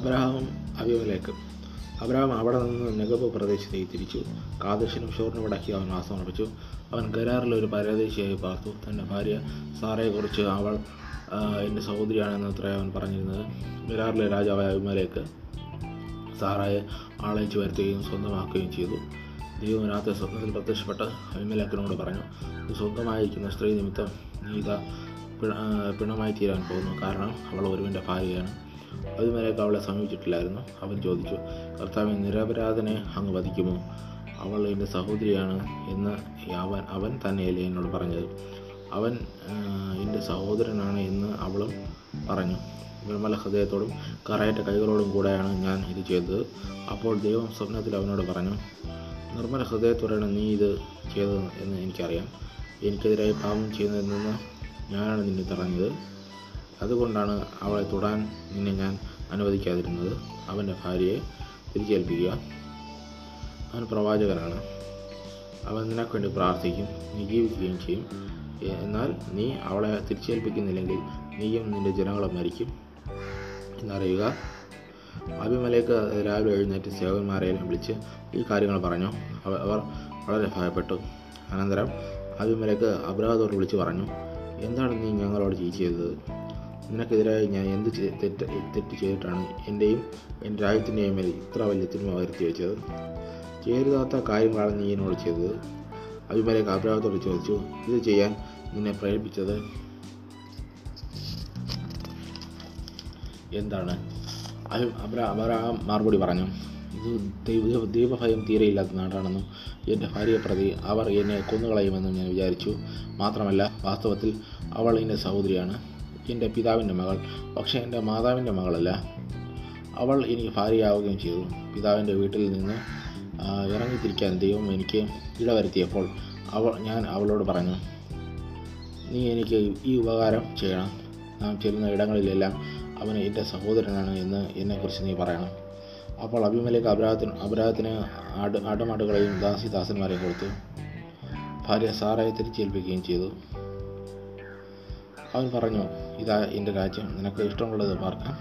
അബ്രഹാമും അബിമലേക്കും Abraham അവിടെ നിന്ന് നെഗബ് പ്രദേശത്തേക്ക് തിരിച്ചു. കാദശിനും ഷോറിനും ഇടയ്ക്ക് അവൻ ആസമർപ്പിച്ചു അവൻ ഗരാറിൽ ഒരു പരദേശിയായി പാർത്തു. തന്റെ ഭാര്യ സാറയെക്കുറിച്ച് അവൾ എന്റെ സഹോദരിയാണെന്ന് അത്രേ അവൻ പറഞ്ഞിരുന്നത്. ഗരാറിലെ രാജാവായ അബിമലേക്ക് സാറായെ ആളയച്ചു വരുത്തുകയും സ്വന്തമാക്കുകയും ചെയ്തു. ദൈവം രാത്രി സ്വപ്നത്തിൽ പ്രത്യക്ഷപ്പെട്ട് അഭിമലേക്കനോട് പറഞ്ഞു സ്വന്തമായിരിക്കുന്ന സ്ത്രീ നിമിത്തം നീ ഇതാ പിണമായി തീരാൻ പോകുന്നു. കാരണം അവൾ ഒരുവിന്റെ ഭാര്യയാണ്. അഭിമലേക്ക് അവളെ സമീപിച്ചിട്ടില്ലായിരുന്നു. അവൻ ചോദിച്ചു കർത്താവിൻ നിരപരാധനെ അങ്ങ് വധിക്കുമോ? അവൾ എന്റെ സഹോദരിയാണ് എന്ന് അവൻ അവൻ തന്നെയല്ലേ എന്നോട് പറഞ്ഞത്. അവൻ എന്റെ സഹോദരനാണ് എന്ന് അവളും പറഞ്ഞു. നിർമ്മല ഹൃദയത്തോടും കറയറ്റ കൈകളോടും കൂടെയാണ് ഞാൻ ഇത് ചെയ്തത്. അപ്പോൾ ദൈവം സ്വപ്നത്തിൽ അവനോട് പറഞ്ഞു നിർമ്മല ഹൃദയത്തോടെയാണ് നീ ഇത് ചെയ്തത് എന്ന് എനിക്കറിയാം. എനിക്കെതിരായി പാപം ചെയ്യുന്നതിൽ നിന്ന് ഞാനാണ് നിന്നെ തടഞ്ഞത്. അതുകൊണ്ടാണ് അവളെ തൊടാൻ നിന്നെ ഞാൻ അനുവദിക്കാതിരുന്നത്. അവന്റെ ഭാര്യയെ തിരിച്ചേൽപ്പിക്കുക. അവൻ പ്രവാചകനാണ്. അവൻ നിനക്ക് വേണ്ടി പ്രാർത്ഥിക്കും നീ ജീവിക്കുകയും ചെയ്യും. എന്നാൽ നീ അവളെ തിരിച്ചേൽപ്പിക്കുന്നില്ലെങ്കിൽ നീയും നിന്റെ ജനങ്ങളും മരിക്കും. എന്നറിയുക. അഭിമലേക്ക് രാവിലെ എഴുന്നേറ്റ് സേവന്മാരെയെല്ലാം വിളിച്ച് ഈ കാര്യങ്ങൾ പറഞ്ഞു. അവർ വളരെ ഭയപ്പെട്ടു. അനന്തരം അഭിമലേക്ക് അബ്രഹത്തോട് വിളിച്ച് പറഞ്ഞു എന്താണ് നീ ഞങ്ങളോട് ചീച്ചത് നിനക്കെതിരായി ഞാൻ എന്ത് തെറ്റ് തെറ്റ് ചെയ്തിട്ടാണ് എന്റെയും എന്റെ രാജ്യത്തിന്റെയും മേൽ ഇത്ര വലിയ തിന്മ വരുത്തി വെച്ചത്? ചെയ്യരുതാത്ത കാര്യങ്ങളാണ് നീ എന്നോട് ചെയ്തത്. അഭിമലേക്ക് അഭിപ്രായത്തോട് ചോദിച്ചു ഇത് ചെയ്യാൻ നിന്നെ പ്രേരിപ്പിച്ചത് എന്താണ്? അബ്രഹാം മറുപടി പറഞ്ഞു ഇത് ദൈവ ദൈവഭയം തീരെയില്ലാത്ത നാടാണെന്നും എന്റെ ഭാര്യ പ്രതി അവർ എന്നെ കൊന്നുകളയുമെന്നും ഞാൻ വിചാരിച്ചു. മാത്രമല്ല വാസ്തവത്തിൽ അവൾ എന്റെ സഹോദരിയാണ്. എന്റെ പിതാവിന്റെ മകൾ. പക്ഷേ എന്റെ മാതാവിന്റെ മകളല്ല. അവൾ എനിക്ക് ഭാര്യയാവുകയും ചെയ്തു. പിതാവിന്റെ വീട്ടിൽ നിന്ന് ഇറങ്ങിത്തിരിക്കാൻ ദൈവം എനിക്ക് ഇടവരുത്തിയപ്പോൾ അവൾ ഞാൻ അവളോട് പറഞ്ഞു നീ എനിക്ക് ഈ ഉപകാരം ചെയ്യണം. നാം ചെല്ലുന്ന ഇടങ്ങളിലെല്ലാം അവൻ എന്റെ സഹോദരനാണ് എന്ന് എന്നെക്കുറിച്ച് നീ പറയണം. അപ്പോൾ അഭിമലേക്ക് അപരാധത്തിന് അപരാധത്തിന് ആട് ആടുമാടുകളെയും ദാസി ദാസന്മാരെയും കൊടുത്തു. ഭാര്യ സാറയെ തിരിച്ചേൽപ്പിക്കുകയും ചെയ്തു. അവൻ പറഞ്ഞു ഇതാ എന്റെ രാജ്യം നിനക്ക് ഇഷ്ടമുള്ളത് പാർക്കാം.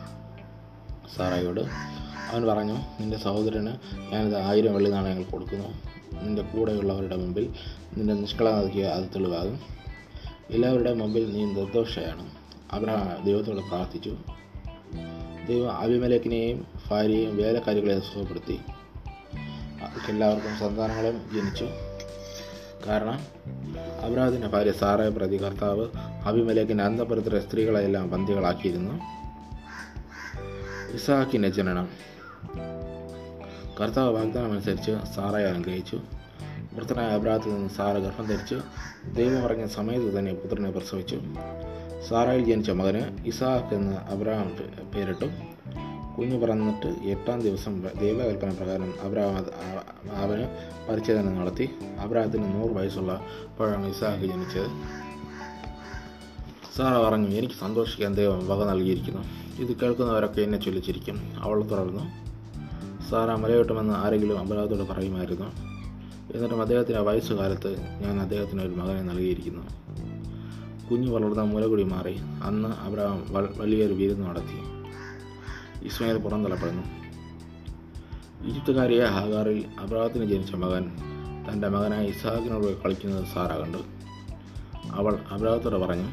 സാറായോട് അവൻ പറഞ്ഞു നിന്റെ സഹോദരന് ഞാനിത് ആയിരം വെള്ളി നാണയങ്ങൾ കൊടുക്കുന്നു. നിന്റെ കൂടെയുള്ളവരുടെ മുമ്പിൽ നിന്റെ നിഷ്കളങ്കതയ്ക്ക് അത് തെളിവാകും. എല്ലാവരുടെ മുമ്പിൽ നീ നിർദോഷയാണ്. അബ്രഹാം ദൈവത്തോട് പ്രാർത്ഥിച്ചു. ദൈവം അഭിമലേഖിനെയും ഭാര്യയെയും വേലക്കാരികളെയും സുഖപ്പെടുത്തി. എല്ലാവർക്കും സന്താനങ്ങളും ജനിച്ചു. കാരണം അബ്രാഹത്തിന്റെ ഭാര്യ സാറയെ പ്രതി കർത്താവ് അഭിമലേഖിന്റെ അന്തപുരത്തിലെ സ്ത്രീകളെല്ലാം ബന്ദികളാക്കിയിരുന്നു ഇസാഖിന്റെ ജനനം. കർത്താവ് വാഗ്ദാനം അനുസരിച്ച് സാറയെ അനുഗ്രഹിച്ചു. വൃത്തനായ അബ്രാഹത്തിൽ നിന്ന് സാറ ഗർഭം ധരിച്ച്. ദൈവം പറഞ്ഞ സമയത്ത് തന്നെ പുത്രനെ പ്രസവിച്ചു. സാറയിൽ ജനിച്ച മകന് ഇസാഖ് എന്ന് അബ്രഹാം പേരിട്ടു. കുഞ്ഞ് പറന്നിട്ട് എട്ടാം ദിവസം ദൈവകൽപ്പന പ്രകാരം അബ്രഹാം അത് അവന് പരിച്ഛേദന നടത്തി. അബ്രഹത്തിന് നൂറ് വയസ്സുള്ള അപ്പോഴാണ് ഇസാഖ് ജനിച്ചത്. സാറ പറഞ്ഞു എനിക്ക് സന്തോഷിക്കാൻ ദൈവം വക നൽകിയിരിക്കുന്നു. ഇത് കേൾക്കുന്നവരൊക്കെ എന്നെ ചൊല്ലിച്ചിരിക്കും. അവൾ തുടർന്നു. സാറ മലയോട്ടമെന്ന് ആരെങ്കിലും അബ്രഹത്തോട് പറയുമായിരുന്നു. എന്നിട്ടും അദ്ദേഹത്തിന്റെ വയസ്സുകാലത്ത് ഞാൻ അദ്ദേഹത്തിന് ഒരു മകനെ നൽകിയിരിക്കുന്നു. കുഞ്ഞു വളർന്ന മുലകുടി മാറി. അന്ന് അബ്രഹാം വലിയൊരു വിരുന്ന് നടത്തി. ഇസ്മായിൽ പുറന്തള്ളപ്പെടുന്നു ഈജിപ്തുകാരിയ ഹാഗാറിൽ അബ്രാഹത്തിന് ജനിച്ച മകൻ തന്റെ മകനായ ഇസാഖിനോട് കളിക്കുന്നത് സാറ കണ്ടു. അവൾ അബ്രാഹത്തോട് പറഞ്ഞു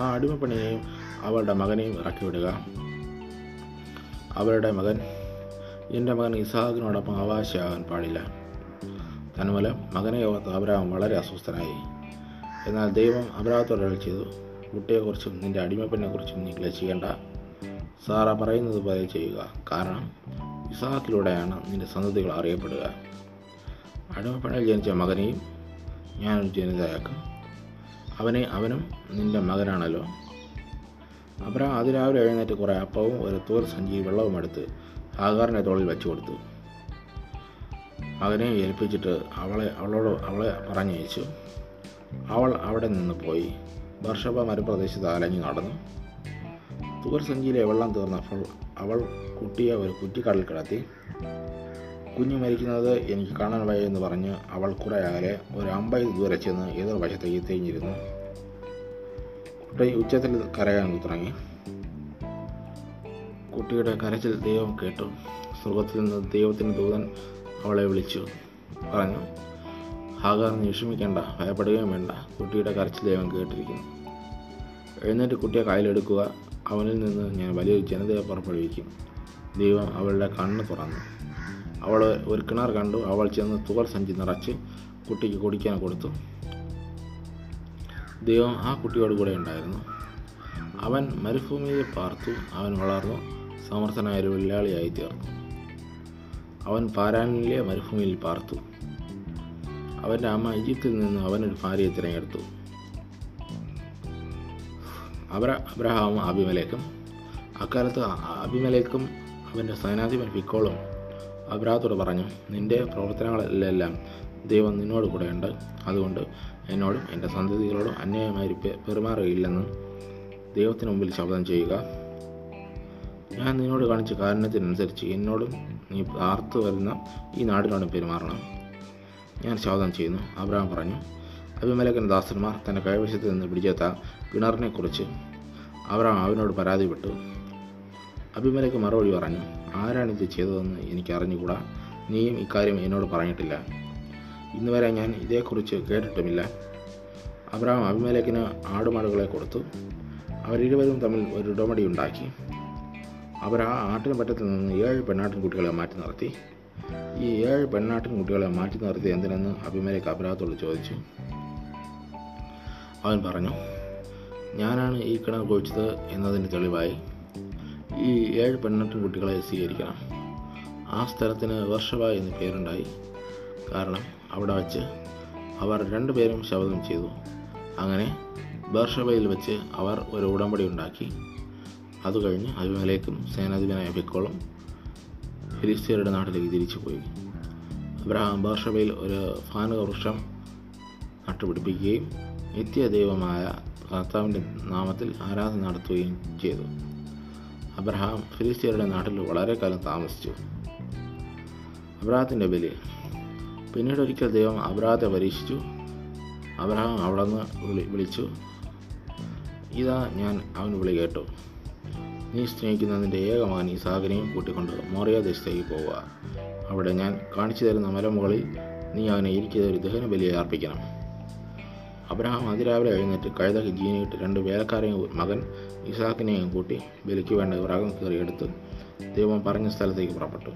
ആ അടിമപ്പണിയെയും അവളുടെ മകനെയും ഇറക്കി വിടുക. അവരുടെ മകൻ എന്റെ മകൻ ഇസാഖിനോടൊപ്പം അവകാശിയാകാൻ പാടില്ല. തന്മൂലം മകനെ ഓർത്ത് അബ്രാഹം വളരെ അസ്വസ്ഥനായി. എന്നാൽ ദൈവം അബ്രാഹത്തോട് ചെയ്തു കുട്ടിയെക്കുറിച്ചും നിന്റെ അടിമപ്പെണ്ണെക്കുറിച്ചും നീ ക്ലേശിക്കേണ്ട. സാറ പറയുന്നത് പോലെ ചെയ്യുക. കാരണം ഇസാക്കിലൂടെയാണ് നിന്റെ സന്തതികൾ അറിയപ്പെടുക. അടിമപ്പണയിൽ ജനിച്ച മകനെയും ഞാനൊരു ജനിതയാക്കും. അവനെ അവനും നിന്റെ മകനാണല്ലോ. അബ്രഹാം അതിരാവിലെ എഴുന്നേറ്റ് കുറേ അപ്പവും ഒരു തോൽ സഞ്ചി വെള്ളവും എടുത്ത് ഹാഗാറിന്റെ തോളിൽ വെച്ചു കൊടുത്തു. മകനെ ഏൽപ്പിച്ചിട്ട് അവളെ അവളോട് അവളെ പറഞ്ഞയച്ചു. അവൾ അവിടെ നിന്ന് പോയി. വർഷഭ മരുപ്രദേശത്ത് അലഞ്ഞു നടന്നു. തുകർ സഞ്ചിയിലെ വെള്ളം തീർന്നപ്പോൾ അവൾ കുട്ടിയെ ഒരു കുറ്റിക്കടലിൽ കിടത്തി. കുഞ്ഞു മരിക്കുന്നത് എനിക്ക് കാണാൻ വയ്യ എന്ന് പറഞ്ഞ് അവൾ കുറെ അകലെ ഒരു അമ്പൈ ദൂരെ ചെന്ന് എതിർവശത്തേക്ക് തേഞ്ഞിരുന്നു കുട്ടി ഉച്ചത്തിൽ കരയാൻ തുടങ്ങി. കുട്ടിയുടെ കരച്ചിൽ ദൈവം കേട്ടു. സ്വർഗത്തിൽ നിന്ന് ദൈവത്തിന്റെ ദൂതൻ അവളെ വിളിച്ചു. പറഞ്ഞു ഹാഗാർ വിഷമിക്കേണ്ട ഭയപ്പെടുകയും വേണ്ട. കുട്ടിയുടെ കരച്ചിൽ ദൈവം കേട്ടിരിക്കുന്നു. എഴുന്നേറ്റ് കുട്ടിയെ കയ്യിലെടുക്കുക. അവനിൽ നിന്ന് ഞാൻ വലിയൊരു ജനതയെ പുറപ്പെടുവിക്കും. ദൈവം അവളുടെ കണ്ണ് തുറന്നു. അവൾ ഒരു കിണർ കണ്ടു. അവൾ ചെന്ന് തുകൽ സഞ്ചി നിറച്ച് കുട്ടിക്ക് കുടിക്കാൻ കൊടുത്തു. ദൈവം ആ കുട്ടിയോട് കൂടെ ഉണ്ടായിരുന്നു. അവൻ മരുഭൂമിയിൽ പാർത്തു. അവൻ വളർന്നു. സമർത്ഥനായ ഒരു വെള്ളാളിയായി തീർന്നു. അവൻ പാരാനിലെ മരുഭൂമിയിൽ പാർത്തു. അവന്റെ അമ്മ ഈജിപ്തിൽ നിന്ന് അവനൊരു ഭാര്യയെ തിരഞ്ഞെടുത്തു. അബ്ര അബ്രഹാമും അഭിമലേക്കും അക്കാലത്ത് അഭിമലേക്കും അവന്റെ സൈനാധിപൻ ഫിക്കോളും അബ്രാഹത്തോട് പറഞ്ഞു നിന്റെ പ്രവർത്തനങ്ങളിലെല്ലാം ദൈവം നിന്നോട് കൂടെയുണ്ട്. അതുകൊണ്ട് എന്നോടും എന്റെ സന്തതികളോടും അന്യായമായി പെരുമാറുകയില്ലെന്ന് ദൈവത്തിന് മുമ്പിൽ ശബ്ദം ചെയ്യുക. ഞാൻ നിന്നോട് കാണിച്ച കാരണത്തിനനുസരിച്ച് എന്നോടും നീ ആർത്തു വരുന്ന ഈ നാടിനോടും പെരുമാറണം. ഞാൻ ശബ്ദം ചെയ്യുന്നു. അബ്രഹാം പറഞ്ഞു അഭിമലക്കൻ ദാസന്മാർ തന്റെ കൈവശത്ത് നിന്ന് പിടിച്ചെത്ത കിണറിനെക്കുറിച്ച് അവർ അവനോട് പരാതിപ്പെട്ടു. അഭിമലക്ക് മറുപടി പറഞ്ഞു ആരാണിത് ചെയ്തതെന്ന് എനിക്ക് അറിഞ്ഞുകൂടാ നീയും ഇക്കാര്യം എന്നോട് പറഞ്ഞിട്ടില്ല. ഇന്നുവരെ ഞാൻ ഇതേക്കുറിച്ച് കേട്ടിട്ടുമില്ല. അബ്രഹാം അഭിമലേക്കിന് ആടുമാടുകളെ കൊടുത്തു. അവരിരുവരും തമ്മിൽ ഒരു ഉടമടി ഉണ്ടാക്കി. അവർ ആ ആട്ടിൻപറ്റത്തിൽ നിന്ന് ഏഴ് പെണ്ണാട്ടിൻ കുട്ടികളെ മാറ്റി നിർത്തി. ഈ ഏഴ് പെണ്ണാട്ടിൻ കുട്ടികളെ മാറ്റി നിർത്തി എന്തിനെന്ന് അഭിമലേക്ക് അബ്രഹത്തോട് ചോദിച്ചു. അവൻ പറഞ്ഞു ഞാനാണ് ഈ കിണർ കുഴിച്ചത് എന്നതിന് തെളിവായി. ഈ ഏഴ് പെണ്ണെട്ടും കുട്ടികളെ സ്വീകരിക്കണം. ആ സ്ഥലത്തിന് വർഷവ എന്ന് പേരുണ്ടായി. കാരണം അവിടെ വച്ച് അവർ രണ്ടുപേരും ശബ്ദം ചെയ്തു. അങ്ങനെ ബർഷബയിൽ വെച്ച് അവർ ഒരു ഉടമ്പടി ഉണ്ടാക്കി. അത് കഴിഞ്ഞ് അഭിമലേക്കും സേനാധിപനായ ബിക്കോളും ഫിലിസ്തീനയുടെ നാട്ടിലേക്ക് തിരിച്ചു പോയി. അബ്രഹാം ബർഷബയിൽ ഒരു ഫാനുക വൃക്ഷം നട്ടുപിടിപ്പിക്കുകയും നിത്യദൈവമായ കർത്താവിന്റെ നാമത്തിൽ ആരാധന നടത്തുകയും ചെയ്തു. അബ്രഹാം ഫിലിസ്തീനയുടെ നാട്ടിൽ വളരെ കാലം താമസിച്ചു. അബ്രാഹത്തിന്റെ ബലി. പിന്നീട് ഒരിക്കൽ ദൈവം അബ്രഹാത്തെ പരീക്ഷിച്ചു. അബ്രഹാം അവിടെ നിന്ന് വിളി വിളിച്ചു. ഇതാ ഞാൻ അവന് വിളി കേട്ടു. നീ സ്നേഹിക്കുന്ന ഏകമാൻ ഈ ഇസാഖിനെയും കൂട്ടിക്കൊണ്ട് മോറിയ ദേശത്തേക്ക് പോവുക. അവിടെ ഞാൻ കാണിച്ചു തരുന്ന മലമുകളിൽ നീ അവനെ ഇരിക്കുന്ന ഒരു ദഹന ബലിയെ അർപ്പിക്കണം. അബ്രഹാം അതിരാവിലെ എഴുന്നേറ്റ് കഴുതക്ക് ജീനിയിട്ട് രണ്ട് വേലക്കാരെയും മകൻ ഇസാക്കിനെയും കൂട്ടി ബലിക്ക് വേണ്ട വിറകം കയറിയെടുത്ത് ദൈവം പറഞ്ഞ സ്ഥലത്തേക്ക് പുറപ്പെട്ടു.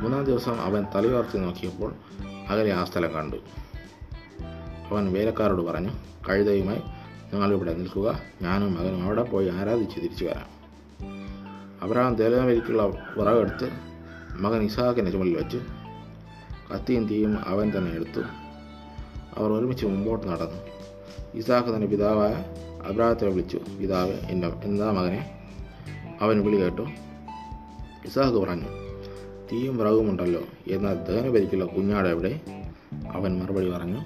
മൂന്നാം ദിവസം അവൻ തലയുയർത്തി നോക്കിയപ്പോൾ അകലെ ആ സ്ഥലം കണ്ടു. അവൻ വേലക്കാരോട് പറഞ്ഞു കഴുതയുമായി നിങ്ങളിവിടെ നിൽക്കുക. ഞാനും മകനും അവിടെ പോയി ആരാധിച്ച് തിരിച്ചു വരാം. അബ്രഹാം തേലമരിക്കുള്ള വിറകെടുത്ത് മകൻ ഇസാഖിന്റെ ചുമലിൽ വെച്ചു. കത്തിയും തീയും അവൻ തന്നെ എടുത്തു. അവർ ഒരുമിച്ച് മുമ്പോട്ട് നടന്നു. ഇസാഖ് തന്റെ പിതാവായ അബ്രാഹത്തെ വിളിച്ചു പിതാവ് എന്റെ എന്താ മകനെ? അവൻ വിളി കേട്ടു. ഇസാഖ് പറഞ്ഞു തീയും വിറകുമുണ്ടല്ലോ എന്നാൽ ദഹനബലിക്കുള്ള കുഞ്ഞാട് എവിടെ? അവൻ മറുപടി പറഞ്ഞു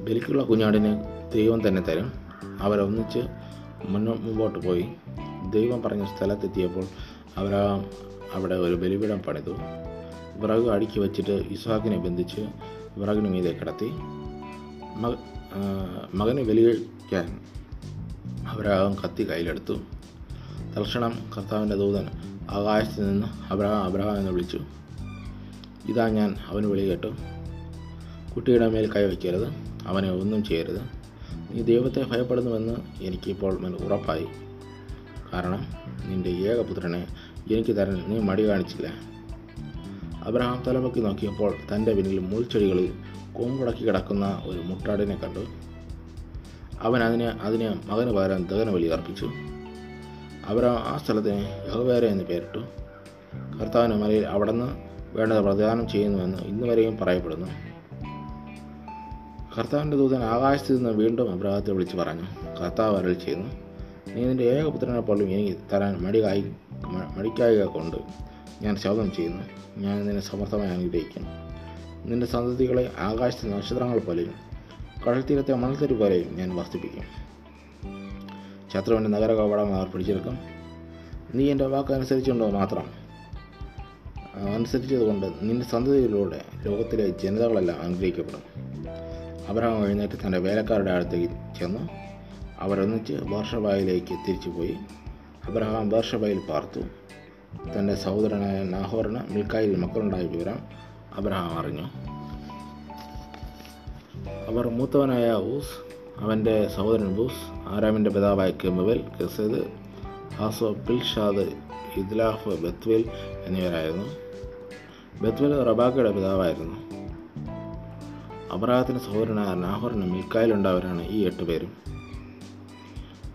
ബലിക്കുള്ള കുഞ്ഞാടിന് ദൈവം തന്നെ തരും. അവരൊന്നിച്ച് മുന്നോ മുമ്പോട്ട് പോയി. ദൈവം പറഞ്ഞ സ്ഥലത്തെത്തിയപ്പോൾ അവർ അവിടെ ഒരു ബലിപീഠം പണിതു. വിറക് അടുക്കി വെച്ചിട്ട് ഇസ്ഹാക്കിനെ ബന്ധിച്ച് വിറകിന് മീതെ കിടത്തി. മക മകനെ ബലിക്കാൻ അബ്രഹാം കത്തി കയ്യിലെടുത്തു. തൽക്ഷണം കർത്താവിന്റെ ദൂതൻ ആകാശത്ത് നിന്ന് അബ്രഹാം അബ്രഹാം എന്ന് വിളിച്ചു. ഇതാ ഞാൻ അവന് വിളി കേട്ടു. കുട്ടിയുടെ മേൽ കൈവയ്ക്കരുത് അവനെ ഒന്നും ചെയ്യരുത്. നീ ദൈവത്തെ ഭയപ്പെടുന്നുവെന്ന് എനിക്കിപ്പോൾ ഉറപ്പായി. കാരണം നിന്റെ ഏകപുത്രനെ എനിക്ക് തരാൻ നീ മടി കാണിച്ചില്ല. അബ്രഹാം തലമുക്കി നോക്കിയപ്പോൾ തന്റെ പിന്നിൽ മുൾച്ചെടികളിൽ കൊമ്പുടക്കി കിടക്കുന്ന ഒരു മുട്ടാടിനെ കണ്ടു. അവൻ അതിനെ അതിനെ മകന് പകരം ദഹന ബലി അർപ്പിച്ചു. അബ്രഹാം ആ സ്ഥലത്തിന് യഹോവേര എന്ന് പേരിട്ടു. കർത്താവിന്റെ മലയിൽ അവിടുന്ന് വേണ്ടത് പ്രദാനം ചെയ്യുന്നുവെന്ന് ഇന്നുവരെയും പറയപ്പെടുന്നു. കർത്താവിന്റെ ദൂതൻ ആകാശത്ത് നിന്ന് വീണ്ടും അബ്രഹത്തെ വിളിച്ച് പറഞ്ഞു കർത്താവ് അരൾ ചെയ്യുന്നു നീ നിന്റെ ഏകപുത്രനെ പോലും എനിക്ക് തരാൻ മടികായി മടിക്കായിക കൊണ്ട് ഞാൻ ശബ്ദം ചെയ്യുന്നു. ഞാൻ നിന്നെ സമർത്ഥമായി അനുഗ്രഹിക്കും നിന്റെ സന്തതികളെ ആകാശത്തെ നക്ഷത്രങ്ങൾ പോലെയും കടൽത്തീരത്തെ മണൽത്തരി പോലെയും ഞാൻ വർദ്ധിപ്പിക്കും. ശത്രുവിന്റെ നഗര കവാടം അവർ പിടിച്ചെടുക്കും. നീ എന്റെ വാക്ക് അനുസരിച്ചുണ്ടോ മാത്രം അനുസരിച്ചതുകൊണ്ട് നിന്റെ സന്തതിയിലൂടെ ലോകത്തിലെ ജനതകളെല്ലാം അനുഗ്രഹിക്കപ്പെടും. അബ്രഹാം എഴുന്നേറ്റ് തന്റെ വേലക്കാരുടെ അടുത്തേക്ക് ചെന്നു. അവരൊന്നിച്ച് ബേർഷബായിലേക്ക് തിരിച്ചുപോയി. അബ്രഹാം ബേർഷബയിൽ പാർത്തു. തന്റെ സഹോദരനായ നാഹോറിന് മിൽക്കായിൽ മക്കളുണ്ടായ വിവരം അബ്രഹാം അറിഞ്ഞു. അവർ മൂത്തവനായ ഊസ് അവന്റെ സഹോദരൻ ബൂസ് ആരാമിന്റെ പിതാവായ കെമുവൽ കെസേദ് ഹാസോ പിൽഷാദ് ഇദ്ലാഫ് ബത്വേൽ എന്നിവരായിരുന്നു. ബത്വേൽ റബാക്കയുടെ പിതാവായിരുന്നു. അബ്രഹാത്തിന്റെ സഹോദരനായ നാഹോറിന് മിൽക്കായിലുണ്ടായവരാണ് ഈ എട്ട് പേരും.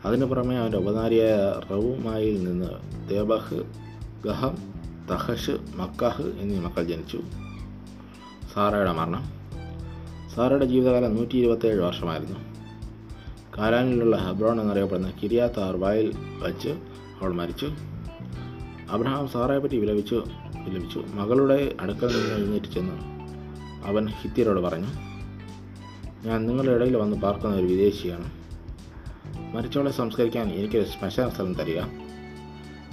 അതിനു പുറമെ അവന്റെ ഉപനാരിയായ റവുമായിൽ നിന്ന് ദേബഹ് ഗഹം തഹഷ് മക്കാഹ് എന്നീ മക്കൾ ജനിച്ചു. സാറയുടെ മരണം. സാറയുടെ ജീവിതകാലം നൂറ്റി ഇരുപത്തേഴ് വർഷമായിരുന്നു. കാലാനിലുള്ള ഹബ്രോൺ എന്നറിയപ്പെടുന്ന കിരിയാത്ത് അർബായിൽ വച്ച് അവൾ മരിച്ചു. അബ്രഹാം സാറയെ പറ്റി വിലപിച്ചു വിലപിച്ചു. മകളുടെ അടുക്കൽ നിന്ന് എഴുന്നേറ്റ് ചെന്ന്. അവൻ ഹിത്യരോട് പറഞ്ഞു ഞാൻ നിങ്ങളുടെ ഇടയിൽ വന്ന് പാർക്കുന്ന ഒരു വിദേശിയാണ്. മരിച്ചവളെ സംസ്കരിക്കാൻ എനിക്കൊരു ശ്മശാന സ്ഥലം തരിക.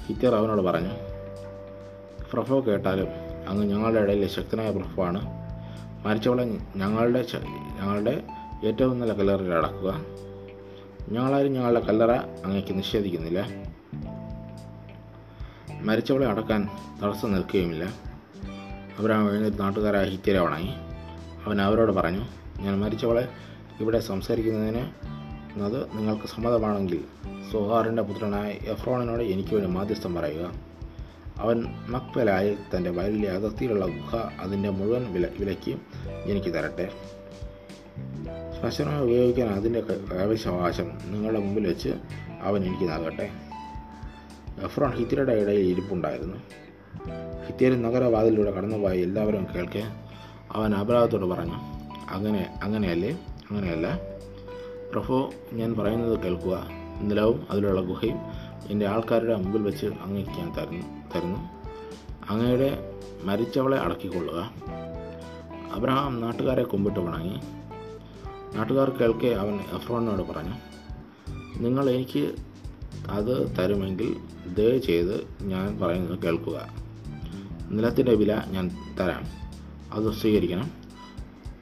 ഹിത്യർ അവനോട് പറഞ്ഞു പ്രഭോ കേട്ടാലും അങ്ങ് ഞങ്ങളുടെ ഇടയിലെ ശക്തനായ പ്രഭുവാണ്. മരിച്ചവളെ ഞങ്ങളുടെ ഞങ്ങളുടെ ഏറ്റവും നല്ല കല്ലറയിൽ അടക്കുക. ഞങ്ങളാരും ഞങ്ങളുടെ കല്ലറ അങ്ങേക്ക് നിഷേധിക്കുന്നില്ല. മരിച്ചവളെ അടക്കാൻ തടസ്സം നിൽക്കുകയുമില്ല. അബ്രഹാം എഴുന്നേറ്റ് നാട്ടുകാരായ ഹിത്യരെ അവൻ അവരോട് പറഞ്ഞു ഞാൻ മരിച്ചവളെ ഇവിടെ സംസാരിക്കുന്നതിന് അത് നിങ്ങൾക്ക് സമ്മതമാണെങ്കിൽ സുഹാറിന്റെ പുത്രനായ എഫ്രോണിനോട് എനിക്ക് വേണ്ടി മാധ്യസ്ഥം പറയുക. അവൻ മക്പലായിൽ തന്റെ വയലിലെ അതിർത്തിയിലുള്ള ഗുഹ അതിന്റെ മുഴുവൻ വില വിലയ്ക്ക് എനിക്ക് തരട്ടെ. ശ്മശാനം ഉപയോഗിക്കാൻ അതിന്റെ കൈവശാവകാശം നിങ്ങളുടെ മുമ്പിൽ വെച്ച് അവൻ എനിക്ക് നൽകട്ടെ. എഫ്രോൺ ഹിത്യരുടെ ഇടയിൽ ഇരിപ്പുണ്ടായിരുന്നു. ഹിത്യർ നഗരവാതിലൂടെ കടന്നുപോയ എല്ലാവരും കേൾക്കെ അവൻ അപരാധത്തോട് പറഞ്ഞു അങ്ങനെ അങ്ങനെയല്ലേ? അങ്ങനെയല്ല. പ്രഫോ ഞാൻ പറയുന്നത് കേൾക്കുക. നിലവും അതിലുള്ള ഗുഹയും എന്റെ ആൾക്കാരുടെ മുമ്പിൽ വെച്ച് അങ്ങേക്ക് ഞാൻ തരുന്നു തരുന്നു. അങ്ങയുടെ മരിച്ചവളെ അടക്കിക്കൊള്ളുക. അബ്രഹാം നാട്ടുകാരെ കുമ്പിട്ട് വണങ്ങി. നാട്ടുകാർ കേൾക്കെ അവൻ എഫ്രോണിനോട് പറഞ്ഞു നിങ്ങൾ എനിക്ക് അത് തരുമെങ്കിൽ ദയ ചെയ്ത് ഞാൻ പറയുന്നത് കേൾക്കുക. നിലത്തിന്റെ വില ഞാൻ തരാം. അത് സ്വീകരിക്കണം.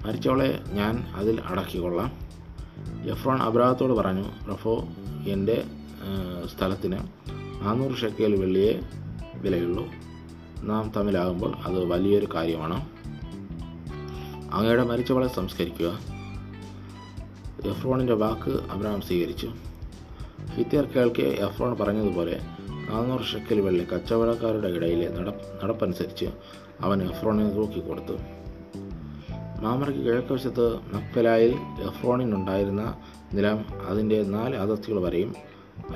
മരിച്ചവളെ ഞാൻ അതിൽ അടക്കിക്കൊള്ളാം. എഫ്രോൺ അബ്രാഹത്തോട് പറഞ്ഞു റഫോ എന്റെ സ്ഥലത്തിന് നാനൂറ് ഷെക്കേൽ വെള്ളിയെ വിലയുള്ളൂ. നാം തമ്മിലാകുമ്പോൾ അത് വലിയൊരു കാര്യമാണ്. അങ്ങയുടെ മരിച്ചവളെ സംസ്കരിക്കുക. എഫ്രോണിന്റെ വാക്ക് അബ്രഹാം സ്വീകരിച്ചു. ഹിത്യർ കേൾക്കെ എഫ്രോൺ പറഞ്ഞതുപോലെ നാനൂറ് ഷെക്കൽ വെള്ളി കച്ചവടക്കാരുടെ ഇടയിലെ നടപ്പ് നടപ്പനുസരിച്ച് അവൻ എഫ്രോണിന് തൂക്കിക്കൊടുത്തു. മാമറയ്ക്ക് കിഴക്കുവശത്ത് മക്കലായിൽ എഫ്രോണിനുണ്ടായിരുന്ന നിലം അതിന്റെ നാല് അതിർത്തികൾ വരെയും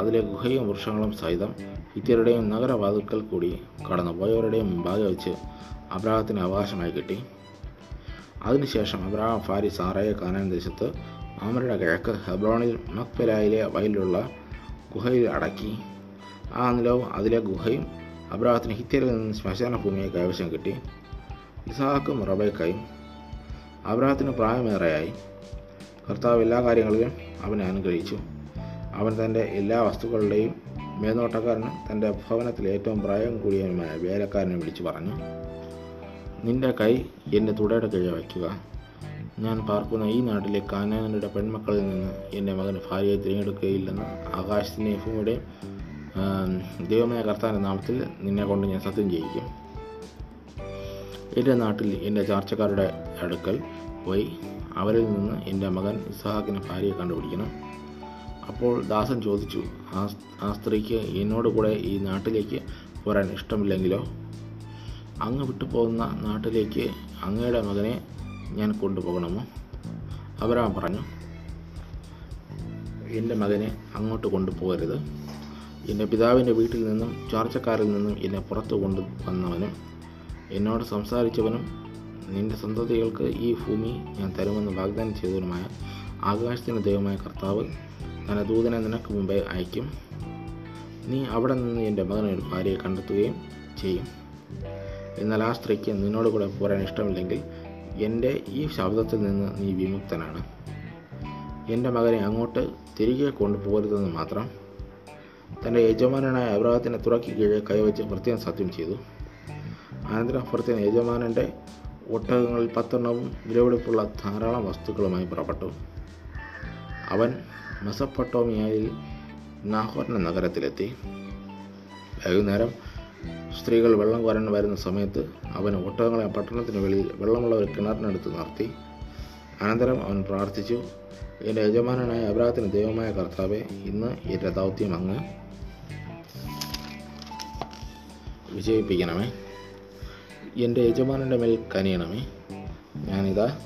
അതിലെ ഗുഹയും വൃക്ഷങ്ങളും സഹിതം ഹിത്യരുടെയും നഗരവാതിൽക്കൽ കൂടി കടന്നുപോയവരുടെയും മുമ്പാകെ വെച്ച് അബ്രാഹത്തിന് അവകാശമായി കിട്ടി. അതിനുശേഷം അബ്രഹാം ഫാരി സാറയെ കാനാൻ ദേശത്ത് ആമരുടെ കിഴക്ക് ഹെബ്രോണിൽ മക്പെലായിലെ വയലിലുള്ള ഗുഹയിൽ അടക്കി. ആ നിലവും അതിലെ ഗുഹയും അബ്രാഹത്തിന് ഹിത്യരിൽ നിന്ന് ശ്മശാന ഭൂമിയെ കൈവശം കിട്ടി. ഇസാഹക്കും റബേക്കായും അബ്രാഹത്തിന് പ്രായമേറെയായി. കർത്താവ് എല്ലാ കാര്യങ്ങളിലും അവനെ അനുഗ്രഹിച്ചു. അവൻ തന്റെ എല്ലാ വസ്തുക്കളുടെയും മേൽനോട്ടക്കാരന് തന്റെ ഭവനത്തിൽ ഏറ്റവും പ്രായം കൂടിയവനുമായ വേലക്കാരനെ വിളിച്ചു പറഞ്ഞു നിന്റെ കൈ എന്റെ തുടയുടെ കീഴെ വയ്ക്കുക. ഞാൻ പാർക്കുന്ന ഈ നാട്ടിലെ കാനാനയുടെ പെൺമക്കളിൽ നിന്ന് എന്റെ മകന് ഭാര്യയെ തിരഞ്ഞെടുക്കുകയില്ലെന്ന് ആകാശത്തിന്റെ ഭൂമിയുടെയും ആം, ദൈവമായ കർത്താന്റെ നാമത്തിൽ നിന്നെ കൊണ്ട് ഞാൻ സത്യം ചെയ്യിക്കും. എന്റെ നാട്ടിൽ എന്റെ ചാർച്ചക്കാരുടെ അടുക്കൽ പോയി. അവരിൽ നിന്ന് എന്റെ മകൻ ഇസ്ഹാക്കിന് ഭാര്യയെ കണ്ടുപിടിക്കണം. അപ്പോൾ ദാസൻ ചോദിച്ചു ആ സ്ത്രീക്ക് എന്നോട് കൂടെ ഈ നാട്ടിലേക്ക് പോരാൻ ഇഷ്ടമില്ലെങ്കിലോ? അങ്ങ് വിട്ടുപോകുന്ന നാട്ടിലേക്ക് അങ്ങയുടെ മകനെ ഞാൻ കൊണ്ടുപോകണമോ? അബ്രഹാം പറഞ്ഞു എന്റെ മകനെ അങ്ങോട്ട് കൊണ്ടുപോകരുത്. എന്റെ പിതാവിന്റെ വീട്ടിൽ നിന്നും ചാർച്ചക്കാരിൽ നിന്നും എന്നെ പുറത്തു കൊണ്ടു വന്നവനും എന്നോട് സംസാരിച്ചവനും നിന്റെ സന്തതികൾക്ക് ഈ ഭൂമി ഞാൻ തരുമെന്ന് വാഗ്ദാനം ചെയ്തവനുമായ ആകാശത്തിന്റെ ദൈവമായ കർത്താവ് തന്റെ ദൂതനെ നിനക്ക് മുമ്പേ അയക്കും നീ അവിടെ നിന്ന് എന്റെ മകനെ ഭാര്യയെ കണ്ടെത്തുകയും ചെയ്യും. എന്നാൽ ആ സ്ത്രീക്ക് നിന്നോട് കൂടെ പോരാൻ ഇഷ്ടമില്ലെങ്കിൽ എന്റെ ഈ ശബ്ദത്തിൽ നിന്ന് നീ വിമുക്തനാണ്. എന്റെ മകനെ അങ്ങോട്ട് തിരികെ കൊണ്ടുപോകരുതെന്ന് മാത്രം. തന്റെ യജമാനായ അബ്രാഹത്തിന്റെ തുറക്കി കീഴെ കൈവച്ച് പ്രത്യേകം സത്യം ചെയ്തു. അനന്തരം ഭർത്തൻ യജമാനന്റെ ഒട്ടകങ്ങളിൽ പത്തെണ്ണവും വിലപിടിപ്പുള്ള ധാരാളം വസ്തുക്കളുമായി പുറപ്പെട്ടു. അവൻ മെസപ്പൊട്ടോമിയയിൽ നാഹോറിന നഗരത്തിലെത്തി. വൈകുന്നേരം സ്ത്രീകൾ വെള്ളം കോരാൻ വരുന്ന സമയത്ത് അവൻ ഒട്ടകങ്ങളെ പട്ടണത്തിന് വെളിയിൽ വെള്ളമുള്ള ഒരു കിണറിനടുത്ത് നിർത്തി. അനന്തരം അവൻ പ്രാർത്ഥിച്ചു എന്റെ യജമാനനായ അബ്രാഹത്തിന് ദൈവമായ കർത്താവെ ഇന്ന് എന്റെ ദൗത്യം അങ്ങ് വിജയിപ്പിക്കണമേ. എന്റെ യജമാനന്റെ മേൽ കനിയണമേ. ഞാനിതാ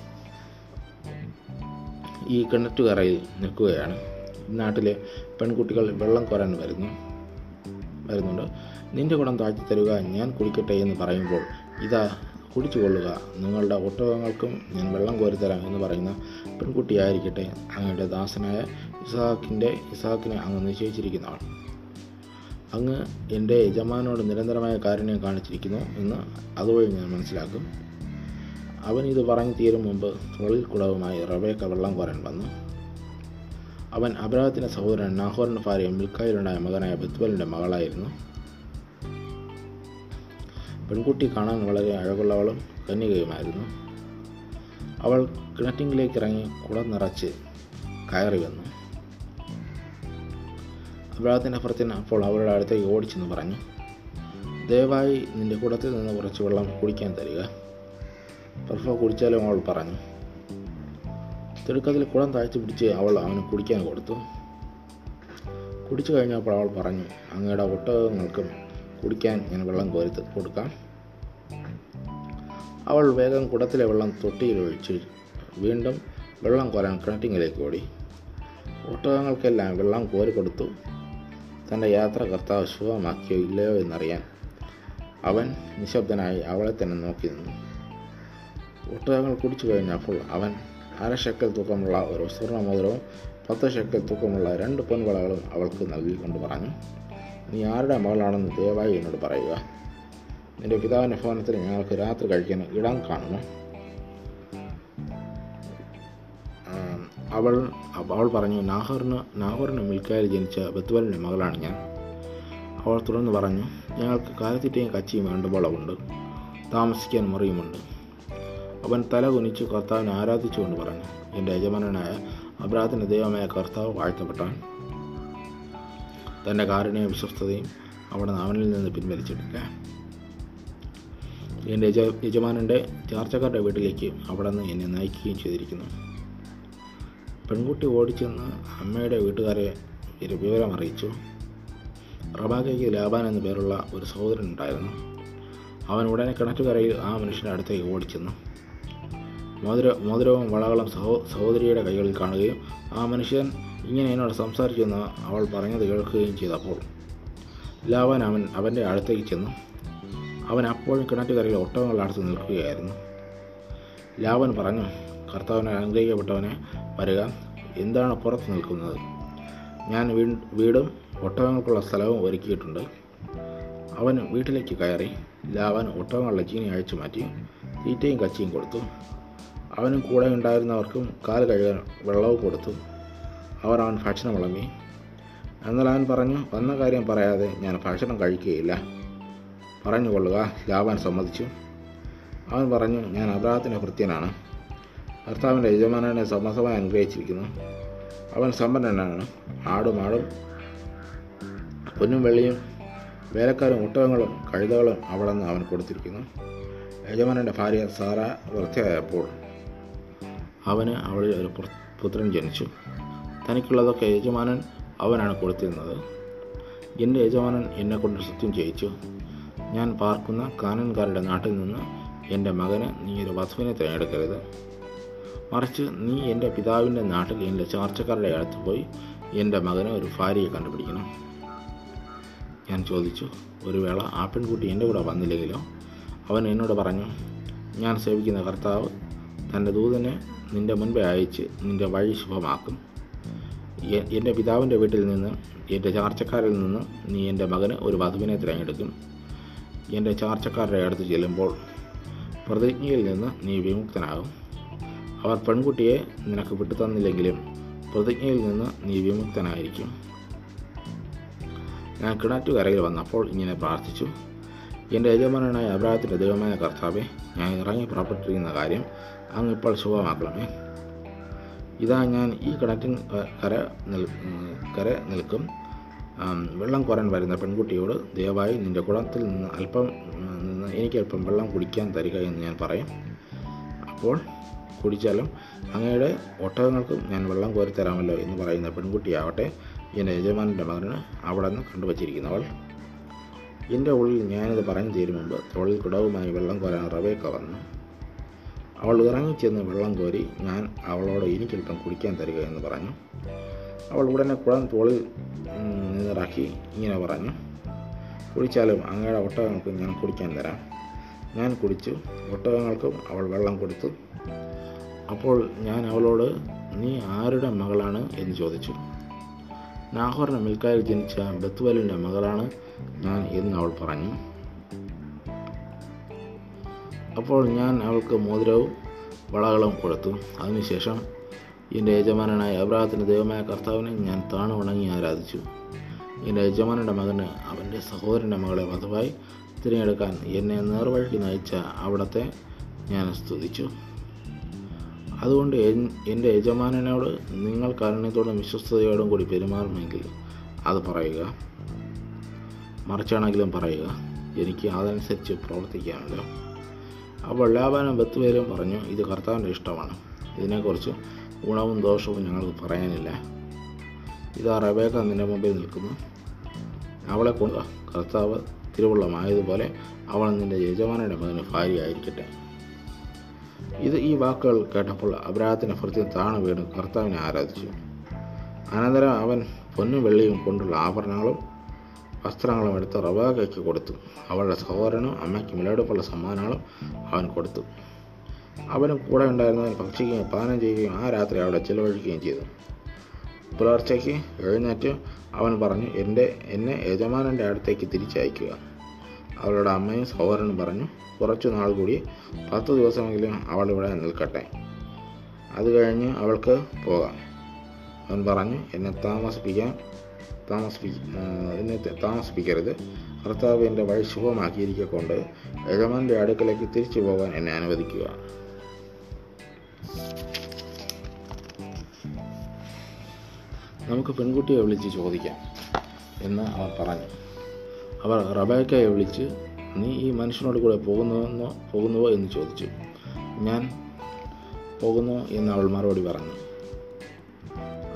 ഈ കിണറ്റുകരയിൽ നിൽക്കുകയാണ്. നാട്ടിലെ പെൺകുട്ടികൾ വെള്ളം കോരാൻ വരുന്നു വരുന്നുണ്ട്. നിന്റെ കുടം താഴ്ത്തി തരുക ഞാൻ കുടിക്കട്ടെ എന്ന് പറയുമ്പോൾ ഇതാ കുടിച്ചു കൊള്ളുക. നിങ്ങളുടെ ഒട്ടകങ്ങൾക്കും ഞാൻ വെള്ളം കോരിത്തരാം എന്ന് പറയുന്ന പെൺകുട്ടിയായിരിക്കട്ടെ അങ്ങയുടെ ദാസനായ ഇസാഖിന്റെ ഇസാഖിനെ അങ്ങ് നിശ്ചയിച്ചിരിക്കുന്ന ആൾ അങ്ങ് എന്റെ യജമാനോട് നിരന്തരമായ കാരുണ്യം കാണിച്ചിരിക്കുന്നു എന്ന് അതുവഴി ഞാൻ മനസ്സിലാക്കും. അവൻ ഇത് പറഞ്ഞു തീരും മുമ്പ് തൊഴിൽ കുളവുമായി റബേക്ക വെള്ളം കോരാൻ വന്നു. അവൻ അബ്രാഹത്തിന്റെ സഹോദരൻ നാഹോറിന്റെ ഭാര്യ മിൽക്കായിലുണ്ടായ മകനായ ബത്വലിന്റെ മകളായിരുന്നു. പെൺകുട്ടി കാണാൻ വളരെ അഴകുള്ളവളും കന്യകയുമായിരുന്നു. അവൾ കിണറ്റിങ്ങിലേക്ക് ഇറങ്ങി കുളം നിറച്ച് കയറി വന്നു. അബ്രാഹത്തിന്റെ ഭർത്തിന് അപ്പോൾ അവളുടെ അടുത്തേക്ക് ഓടിച്ചെന്ന് പറഞ്ഞു ദയവായി നിന്റെ കുടത്തിൽ നിന്ന് കുറച്ച് വെള്ളം കുടിക്കാൻ തരിക. പ്രഭ കുടിച്ചാലും അവൾ പറഞ്ഞു. തിടുക്കത്തിൽ കുളം താഴ്ത്തി പിടിച്ച് അവൾ അവന് കുടിക്കാൻ കൊടുത്തു. കുടിച്ചു കഴിഞ്ഞപ്പോൾ അവൾ പറഞ്ഞു അങ്ങയുടെ ഒട്ടകങ്ങൾക്കും കുടിക്കാൻ ഞാൻ വെള്ളം കോരി കൊടുക്കാം. അവൾ വേഗം കുടത്തിലെ വെള്ളം തൊട്ടിയിൽ ഒഴിച്ച്. വീണ്ടും വെള്ളം കോരാൻ കിണറ്റിങ്ങിലേക്ക് ഓടി. ഒട്ടകങ്ങൾക്കെല്ലാം വെള്ളം കോരി കൊടുത്തു. തന്റെ യാത്ര കർത്താവ് ശുഭമാക്കിയോ ഇല്ലയോ എന്നറിയാൻ അവൻ നിശബ്ദനായി അവളെ തന്നെ നോക്കി നിന്നു. ഒട്ടകങ്ങൾ കുടിച്ചു കഴിഞ്ഞപ്പോൾ അവൻ അര ഷെക്കൽ തൂക്കമുള്ള ഒരു സ്വർണമോതിരവും പത്ത് ശക്കൽ തൂക്കമുള്ള രണ്ട് പൊൻവളകളും അവൾക്ക് നൽകിക്കൊണ്ട് പറഞ്ഞു നീ ആരുടെ മകളാണെന്ന് ദയവായി എന്നോട് പറയുക. നിന്റെ പിതാവിന്റെ ഭവനത്തിൽ ഞങ്ങൾക്ക് രാത്രി കഴിക്കാൻ ഇടം കാണുമോ? ആ, അവൾ അവൾ പറഞ്ഞു നാഹറിന് നാഹോറിന് മിൽക്കായിൽ ജനിച്ച ബത്തുവലിന്റെ മകളാണ് ഞാൻ. അവൾ തുടർന്ന് പറഞ്ഞു ഞങ്ങൾക്ക് കാലത്തിറ്റയും കച്ചിയും വേണ്ടുമ്പോളവുണ്ട് താമസിക്കാൻ മുറിയുമുണ്ട്. അവൻ തല കുനിച്ചു കർത്താവിനെ ആരാധിച്ചുകൊണ്ട് പറഞ്ഞു. എന്റെ യജമാനായ അബ്രാഹത്തിന്റെ ദൈവമായ കർത്താവ് വാഴ്ത്തപ്പെട്ടാൻ തന്റെ കാരുണ്യവും വിശ്വസ്തതയും അവിടെ അവനിൽ നിന്ന് പിൻവലിച്ചിട്ടില്ല എന്റെ യജ യജമാനന്റെ ചാർച്ചക്കാരുടെ വീട്ടിലേക്ക് അവിടെ നിന്ന് എന്നെ നയിക്കുകയും ചെയ്തിരിക്കുന്നു. പെൺകുട്ടി ഓടിച്ചെന്ന് അമ്മയുടെ വീട്ടുകാരെ ഒരു വിവരം അറിയിച്ചു. റബാക്കയ്ക്ക് ലാബാൻ എന്നു പേരുള്ള ഒരു സഹോദരൻ ഉണ്ടായിരുന്നു. അവൻ ഉടനെ കിണറ്റുകരയിൽ ആ മനുഷ്യന്റെ അടുത്തേക്ക് ഓടിച്ചെന്നു. മോതിര മോതിരവും വളകളും സഹോ സഹോദരിയുടെ കൈകളിൽ കാണുകയും ആ മനുഷ്യൻ ഇങ്ങനെ എന്നോട് സംസാരിച്ചെന്ന് അവൾ പറഞ്ഞത് കേൾക്കുകയും ചെയ്തപ്പോൾ ലാവൻ അവൻ അവന്റെ അടുത്തേക്ക് ചെന്നു. അവൻ അപ്പോഴും കിണറ്റുകരയിൽ ഒട്ടകങ്ങളുടെ അടുത്ത് നിൽക്കുകയായിരുന്നു. ലാവൻ പറഞ്ഞു കർത്താവിനെ അനുഗ്രഹിക്കപ്പെട്ടവനെ വരിക. എന്താണ് പുറത്ത് നിൽക്കുന്നത്? ഞാൻ വീടും ഒട്ടകങ്ങൾക്കുള്ള സ്ഥലവും ഒരുക്കിയിട്ടുണ്ട്. അവൻ വീട്ടിലേക്ക് കയറി. ലാവൻ ഒട്ടകങ്ങളുടെ ചീനി അഴിച്ചു മാറ്റി തീറ്റയും കച്ചിയും കൊടുത്തു. അവനും കൂടെ ഉണ്ടായിരുന്നവർക്കും കാൽ കഴുകാൻ വെള്ളവും കൊടുത്തു. അവർ അവൻ ഭക്ഷണം വിളമ്പി. എന്നാൽ അവൻ പറഞ്ഞു വന്ന കാര്യം പറയാതെ ഞാൻ ഭക്ഷണം കഴിക്കുകയില്ല. പറഞ്ഞുകൊള്ളുക ലാവാൻ സമ്മതിച്ചു. അവൻ പറഞ്ഞു ഞാൻ അബ്രാഹത്തിന്റെ ഭൃത്യനാണ്. ഭർത്താവിന്റെ യജമാനനെ സമസമായി അനുഗ്രഹിച്ചിരിക്കുന്നു. അവൻ സമ്പന്നനാണ്. ആടും ആടും പൊന്നും വെള്ളിയും വേലക്കാരും ഒട്ടകങ്ങളും കഴുതകളും അവിടെ നിന്ന് അവൻ കൊടുത്തിരിക്കുന്നു. യജമാനന്റെ ഭാര്യ സാറ വൃത്തിയായപ്പോൾ അവന് അവളിൽ ഒരു പുത്രൻ ജനിച്ചു. തനിക്കുള്ളതൊക്കെ യജമാനൻ അവനാണ് കൊടുത്തിരുന്നത്. എന്റെ യജമാനൻ എന്നെ കൊണ്ട് സത്യം ചെയ്യിച്ചു. ഞാൻ പാർക്കുന്ന കാനൻകാരുടെ നാട്ടിൽ നിന്ന് എന്റെ മകന് നീ ഒരു വധുവിനെ തിരഞ്ഞെടുക്കരുത് മറിച്ച് നീ എന്റെ പിതാവിന്റെ നാട്ടിൽ എന്റെ ചാർച്ചക്കാരുടെ അടുത്ത് പോയി എന്റെ മകന് ഒരു ഭാര്യയെ കണ്ടുപിടിക്കണം. ഞാൻ ചോദിച്ചു ഒരു വേള ആ പെൺകുട്ടി എന്റെ കൂടെ വന്നില്ലെങ്കിലോ? അവൻ എന്നോട് പറഞ്ഞു ഞാൻ സേവിക്കുന്ന കർത്താവ് തന്റെ ദൂതനെ നിന്റെ മുൻപേ അയച്ച് നിന്റെ വഴി ശുഭമാക്കും. എന്റെ പിതാവിന്റെ വീട്ടിൽ നിന്ന് എന്റെ ചാർച്ചക്കാരിൽ നിന്ന് നീ എന്റെ മകന് ഒരു വധുവിനെ തിരഞ്ഞെടുക്കും. എന്റെ ചാർച്ചക്കാരുടെ അടുത്ത് ചെല്ലുമ്പോൾ പ്രതിജ്ഞയിൽ നിന്ന് നീ വിമുക്തനാകും. അവർ പെൺകുട്ടിയെ നിനക്ക് വിട്ടുതന്നില്ലെങ്കിലും പ്രതിജ്ഞയിൽ നിന്ന് നീ വിമുക്തനായിരിക്കും. ഞാൻ കിണറ്റുകരയിൽ വന്നപ്പോൾ ഇങ്ങനെ പ്രാർത്ഥിച്ചു. എന്റെ യജമാനായ അബ്രാഹത്തിന്റെ ദൈവമായ കർത്താവെ ഞാൻ ഇറങ്ങി പുറപ്പെട്ടിരിക്കുന്ന കാര്യം അങ്ങ് ഇപ്പോൾ ശുഭമാക്കണമേ ഇതാ ഞാൻ ഈ കിണറ്റിൻ കര നിൽ കര നിൽക്കും. വെള്ളം കോരാൻ വരുന്ന പെൺകുട്ടിയോട് ദയവായി നിന്റെ കുളത്തിൽ നിന്ന് അല്പം എനിക്ക് അല്പം വെള്ളം കുടിക്കാൻ തരിക എന്ന് ഞാൻ പറയും. അപ്പോൾ കുടിച്ചാലും അങ്ങയുടെ ഒട്ടകങ്ങൾക്കും ഞാൻ വെള്ളം കോരി തരാമല്ലോ എന്ന് പറയുന്ന പെൺകുട്ടിയാവട്ടെ എന്റെ യജമാനന്റെ മകന് അവിടെ നിന്ന് കണ്ടുവച്ചിരിക്കുന്നവൾ. എന്റെ ഉള്ളിൽ ഞാനിത് പറഞ്ഞു തീരും മുമ്പ് കുടവുമായി വെള്ളം കോരാൻ റവയൊക്കെ വന്നു. അവൾ ഇറങ്ങിച്ചെന്ന് വെള്ളം കോരി ഞാൻ അവളോട് എനിക്കല്പം കുടിക്കാൻ തരിക എന്ന് പറഞ്ഞു. അവൾ ഉടനെ കുളം തോളിൽ നിന്നിറക്കി ഇങ്ങനെ പറഞ്ഞു. കുടിച്ചാലും അങ്ങയുടെ ഒട്ടകങ്ങൾക്ക് ഞാൻ കുടിക്കാൻ തരാം. ഞാൻ കുടിച്ചു ഒട്ടകങ്ങൾക്കും അവൾ വെള്ളം കൊടുത്തു. അപ്പോൾ ഞാൻ അവളോട് നീ ആരുടെ മകളാണ്? എന്ന് ചോദിച്ചു. നാഹോറിന് മിൽക്കായിൽ ജനിച്ച ബത്തുവലിന്റെ മകളാണ് ഞാൻ എന്ന് അവൾ പറഞ്ഞു. അപ്പോൾ ഞാൻ അവൾക്ക് മോതിരവും വളകളും കൊടുത്തു. അതിനുശേഷം എന്റെ യജമാനായ അബ്രാഹത്തിന്റെ ദൈവമായ കർത്താവിനെ ഞാൻ താണു ഉണങ്ങി ആരാധിച്ചു. എന്റെ യജമാനന്റെ മകന് അവന്റെ സഹോദരന്റെ മകളെ വധുവായി തിരഞ്ഞെടുക്കാൻ എന്നെ നേർവഴിക്ക് നയിച്ച അവിടത്തെ ഞാൻ സ്തുതിച്ചു. അതുകൊണ്ട് എൻ- എന്റെ യജമാനനോട് നിങ്ങൾ കാരുണ്യത്തോടും വിശ്വസ്തയോടും കൂടി പെരുമാറുമെങ്കിൽ അത് പറയുക. മറിച്ചാണെങ്കിലും പറയുക എനിക്ക് അതനുസരിച്ച് പ്രവർത്തിക്കാമല്ലോ അപ്പോൾ ലാബാനും ബത്തുപേരും പറഞ്ഞു. ഇത് കർത്താവിന്റെ ഇഷ്ടമാണ്. ഇതിനെക്കുറിച്ച് ഗുണവും ദോഷവും ഞങ്ങൾക്ക് പറയാനില്ല. ഇതാ റബേക്ക നിന്റെ മുമ്പിൽ നിൽക്കുന്നു. അവളെ കൊണ്ട് കർത്താവ് തിരുവുള്ളമായതുപോലെ അവൾ നിന്റെ യജമാനയുടെ മകന് ഭാര്യയായിരിക്കട്ടെ. ഇത് ഈ വാക്കുകൾ കേട്ടപ്പോൾ അബ്രാഹത്തിന്റെ ഭൃത്യം താണു വീണ്. കർത്താവിനെ ആരാധിച്ചു. അനന്തരം അവൻ പൊന്നും വെള്ളിയും കൊണ്ടുള്ള ആഭരണങ്ങളും വസ്ത്രങ്ങളും എടുത്ത് റവാഖയ്ക്ക് കൊടുത്തു. അവളുടെ സഹോദരനും അമ്മയ്ക്കും വിലയെടുപ്പുള്ള സമ്മാനങ്ങളും അവൻ കൊടുത്തു. അവനും കൂടെ ഉണ്ടായിരുന്നവൻ ഭക്ഷിക്കുകയും പാനം ചെയ്യുകയും ആ രാത്രി അവിടെ ചിലവഴിക്കുകയും ചെയ്തു. പുലർച്ചയ്ക്ക് എഴുന്നേറ്റ് അവൻ പറഞ്ഞു എന്റെ എന്നെ യജമാനന്റെ അടുത്തേക്ക് തിരിച്ചയക്കുക. അവളുടെ അമ്മയും സഹോദരനും പറഞ്ഞു കുറച്ചു നാൾ കൂടി പത്ത് ദിവസമെങ്കിലും അവൾ ഇവിടെ നിൽക്കട്ടെ. അത് കഴിഞ്ഞ് അവൾക്ക് പോകാം. അവൻ പറഞ്ഞു എന്നെ താമസിപ്പിക്കാൻ താമസിപ്പി എന്നെ താമസിപ്പിക്കരുത്. കർത്താവ് എന്റെ വഴി ശുഭമാക്കിയിരിക്കൊണ്ട് യജമാന്റെ അടുക്കലേക്ക് തിരിച്ചു പോകാൻ എന്നെ അനുവദിക്കുക. നമുക്ക് പെൺകുട്ടിയെ വിളിച്ച് ചോദിക്കാം എന്ന് അവർ പറഞ്ഞു. അവർ റബേക്കയെ വിളിച്ച് നീ ഈ മനുഷ്യനോട് കൂടെ പോകുന്നുവെന്നോ പോകുന്നുവോ? എന്ന് ചോദിച്ചു. ഞാൻ പോകുന്നു എന്ന് അവൾ മറുപടി പറഞ്ഞു.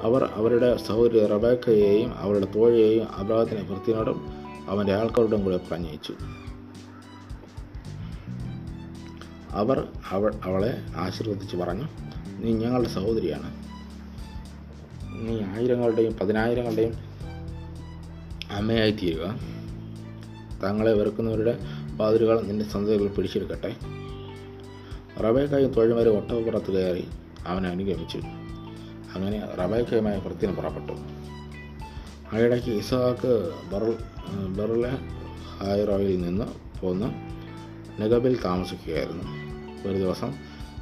അവർ അവരുടെ സഹോദരി റബേക്കയെയും അവരുടെ തോഴയെയും അബ്രാഹത്തിനെ ഭൃത്തിനോടും അവന്റെ ആൾക്കാരോടും കൂടെ പറഞ്ഞയച്ചു അവർ അവൾ അവളെ ആശീർവദിച്ച് പറഞ്ഞു നീ ഞങ്ങളുടെ സഹോദരിയാണ്. നീ ആയിരങ്ങളുടെയും പതിനായിരങ്ങളുടെയും അമ്മയായി തീരുക തങ്ങളെ വെറുക്കുന്നവരുടെ വാതിലുകൾ നിന്റെ സന്തതികൾ പിടിച്ചെടുക്കട്ടെ. റബേക്കായും തോഴിമാരും ഒട്ടകപ്പുറത്ത് കയറി അവനെ അനുഗമിച്ചു. അങ്ങനെ റബേക്കയുമായി ഭൃത്തിന് പുറപ്പെട്ടു. അതിനിടയ്ക്ക് ഇസഹാക്ക് ബെറൽ ബെറുലെ ഹൈറോയിൽ നിന്ന് പോന്ന് നെഗബിൽ താമസിക്കുകയായിരുന്നു. ഒരു ദിവസം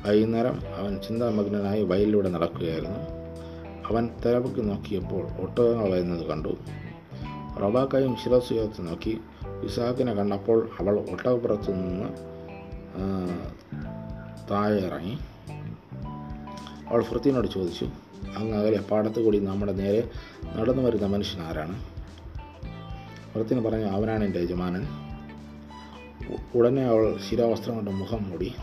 വൈകുന്നേരം അവൻ ചിന്താമഗ്നനായി വയലിലൂടെ നടക്കുകയായിരുന്നു. അവൻ തിരപ്പൊക്കി നോക്കിയപ്പോൾ ഒട്ടകങ്ങൾ വരുന്നത് കണ്ടു. റബാക്കയും ശിരസ് ഉയർത്തി നോക്കി ഇസാക്കിനെ കണ്ടപ്പോൾ അവൾ ഒട്ടകപ്പുറത്തു നിന്ന് താഴെ ഇറങ്ങി. അവൾ ഫൃത്തിനോട് ചോദിച്ചു അങ്ങ് അകലെ പാടത്ത് കൂടി നമ്മുടെ നേരെ നടന്നു വരുന്ന മനുഷ്യൻ ആരാണ്? വൃത്തിന് പറഞ്ഞു അവനാണ് എന്റെ യജമാനൻ. ഉടനെ അവൾ ശിരാവസ്ത്രം കൊണ്ട് മുഖം മൂടി.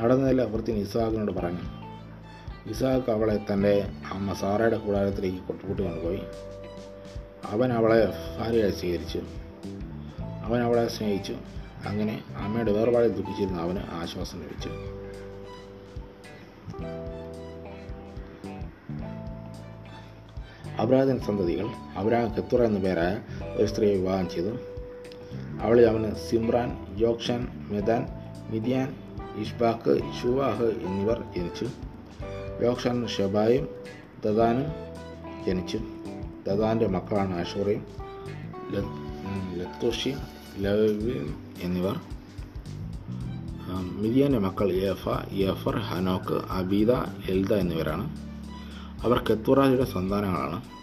നടന്നതിൽ വൃത്തിന് ഇസാഖിനോട് പറഞ്ഞു. ഇസാഖ് അവളെ തന്റെ അമ്മ സാറയുടെ കൂടാരത്തിലേക്ക് കൊട്ടുപൂട്ടി കൊണ്ടുപോയി അവൻ അവളെ ഭാര്യയായി സ്വീകരിച്ചു. അവൻ അവളെ സ്നേഹിച്ചു. അങ്ങനെ അമ്മയുടെ വേർപാടിൽ ദുഃഖിച്ചിരുന്ന അവന് ആശ്വാസം ലഭിച്ചു. അബ്രാഹത്തിൻ സന്തതികൾ. അബ്രാഹം ഖത്തുറ എന്ന പേരായ ഒരു സ്ത്രീയെ വിവാഹം ചെയ്തു. അവളിൽ അവന് സിമ്രാൻ ജോക്ഷാൻ മെദാൻ മിദിയാൻ ഇഷ്ബാക്ക് ഷുവാഹ് എന്നിവർ ജനിച്ചു. യോക്ഷൻ ഷെബായും ദദാനും ജനിച്ചു. ദദാന്റെ മക്കളാണ് അഷൂറയും ലത്തുഷി ലവിൻ എന്നിവർ. ആ, മിദിയാന്റെ മക്കൾ യേഫ യേഫർ ഹനോക്ക് അബീദ എൽദ എന്നിവരാണ്. അവർ കെത്തുറാജിയുടെ സന്താനങ്ങളാണ്.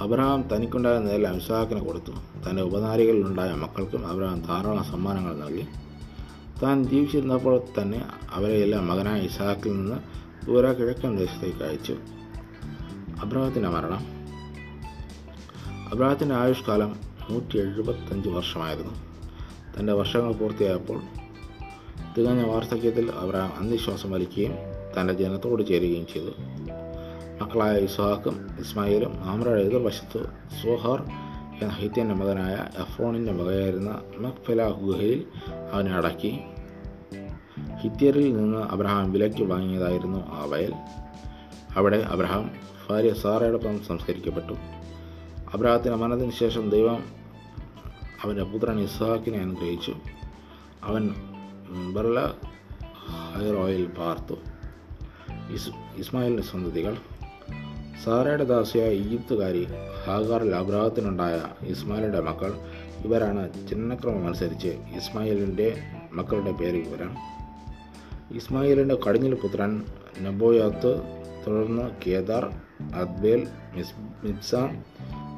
അബ്രഹാം തനിക്കുണ്ടായിരുന്നതെല്ലാം ഇസാക്കിന് കൊടുത്തു. തന്റെ ഉപനാരികളിലുണ്ടായ മക്കൾക്കും അബ്രഹാം ധാരാളം സമ്മാനങ്ങൾ നൽകി. താൻ ജീവിച്ചിരുന്നപ്പോൾ തന്നെ അവരെയെല്ലാം മകനായ ഇസാക്കിൽ നിന്ന് ദൂര കിഴക്കൻ ദേശത്തേക്ക് അയച്ചു. അബ്രഹത്തിന്റെ മരണം. അബ്രഹത്തിന്റെ ആയുഷ്കാലം നൂറ്റി എഴുപത്തഞ്ച് വർഷമായിരുന്നു. തന്റെ വർഷങ്ങൾ പൂർത്തിയായപ്പോൾ തികഞ്ഞ വാർദ്ധക്യത്തിൽ അബ്രഹാം അന്ധവിശ്വാസം വലിക്കുകയും തന്റെ ജനത്തോട് ചേരുകയും ചെയ്തു. മക്കളായ ഇസ്ഹാക്കും ഇസ്മായിലും ആമ്രയുടെ എതിർവശത്ത് സോഹർ എന്ന ഹൈത്യന്റെ മകനായ എഫ്രോണിന്റെ മകയായിരുന്ന മക്ഫല ഗുഹയിൽ അവനെ അടക്കി. ഹിത്യരിൽ നിന്ന് അബ്രഹാം വിലയ്ക്ക് വാങ്ങിയതായിരുന്നു ആ വയൽ. അവിടെ അബ്രഹാം ഭാര്യ സാറയോടൊപ്പം സംസ്കരിക്കപ്പെട്ടു. അബ്രഹത്തിന്റെ മരണത്തിന് ശേഷം ദൈവം അവന്റെ പുത്രൻ ഇസ്ഹാക്കിനെ അനുഗ്രഹിച്ചു. അവൻ ബർല ഹൈറോയിൽ പാർത്തു. ഇസ് ഇസ്മായിലിന്റെ സന്തതികൾ സാറയുടെ ദാസിയായ ഈജിപ്തുകാരി ഹാഗാറിൽ അബ്രാഹത്തിനുണ്ടായ ഇസ്മായിലിന്റെ മക്കൾ. ഇവരാണ് ചിഹ്നക്രമം അനുസരിച്ച് ഇസ്മായിലിന്റെ മക്കളുടെ പേര് വിവരം ഇസ്മായിലിന്റെ കടിഞ്ഞിൽ പുത്രൻ നബോയാത്ത് തുടർന്ന് Kedar Adbeel miss Mibsam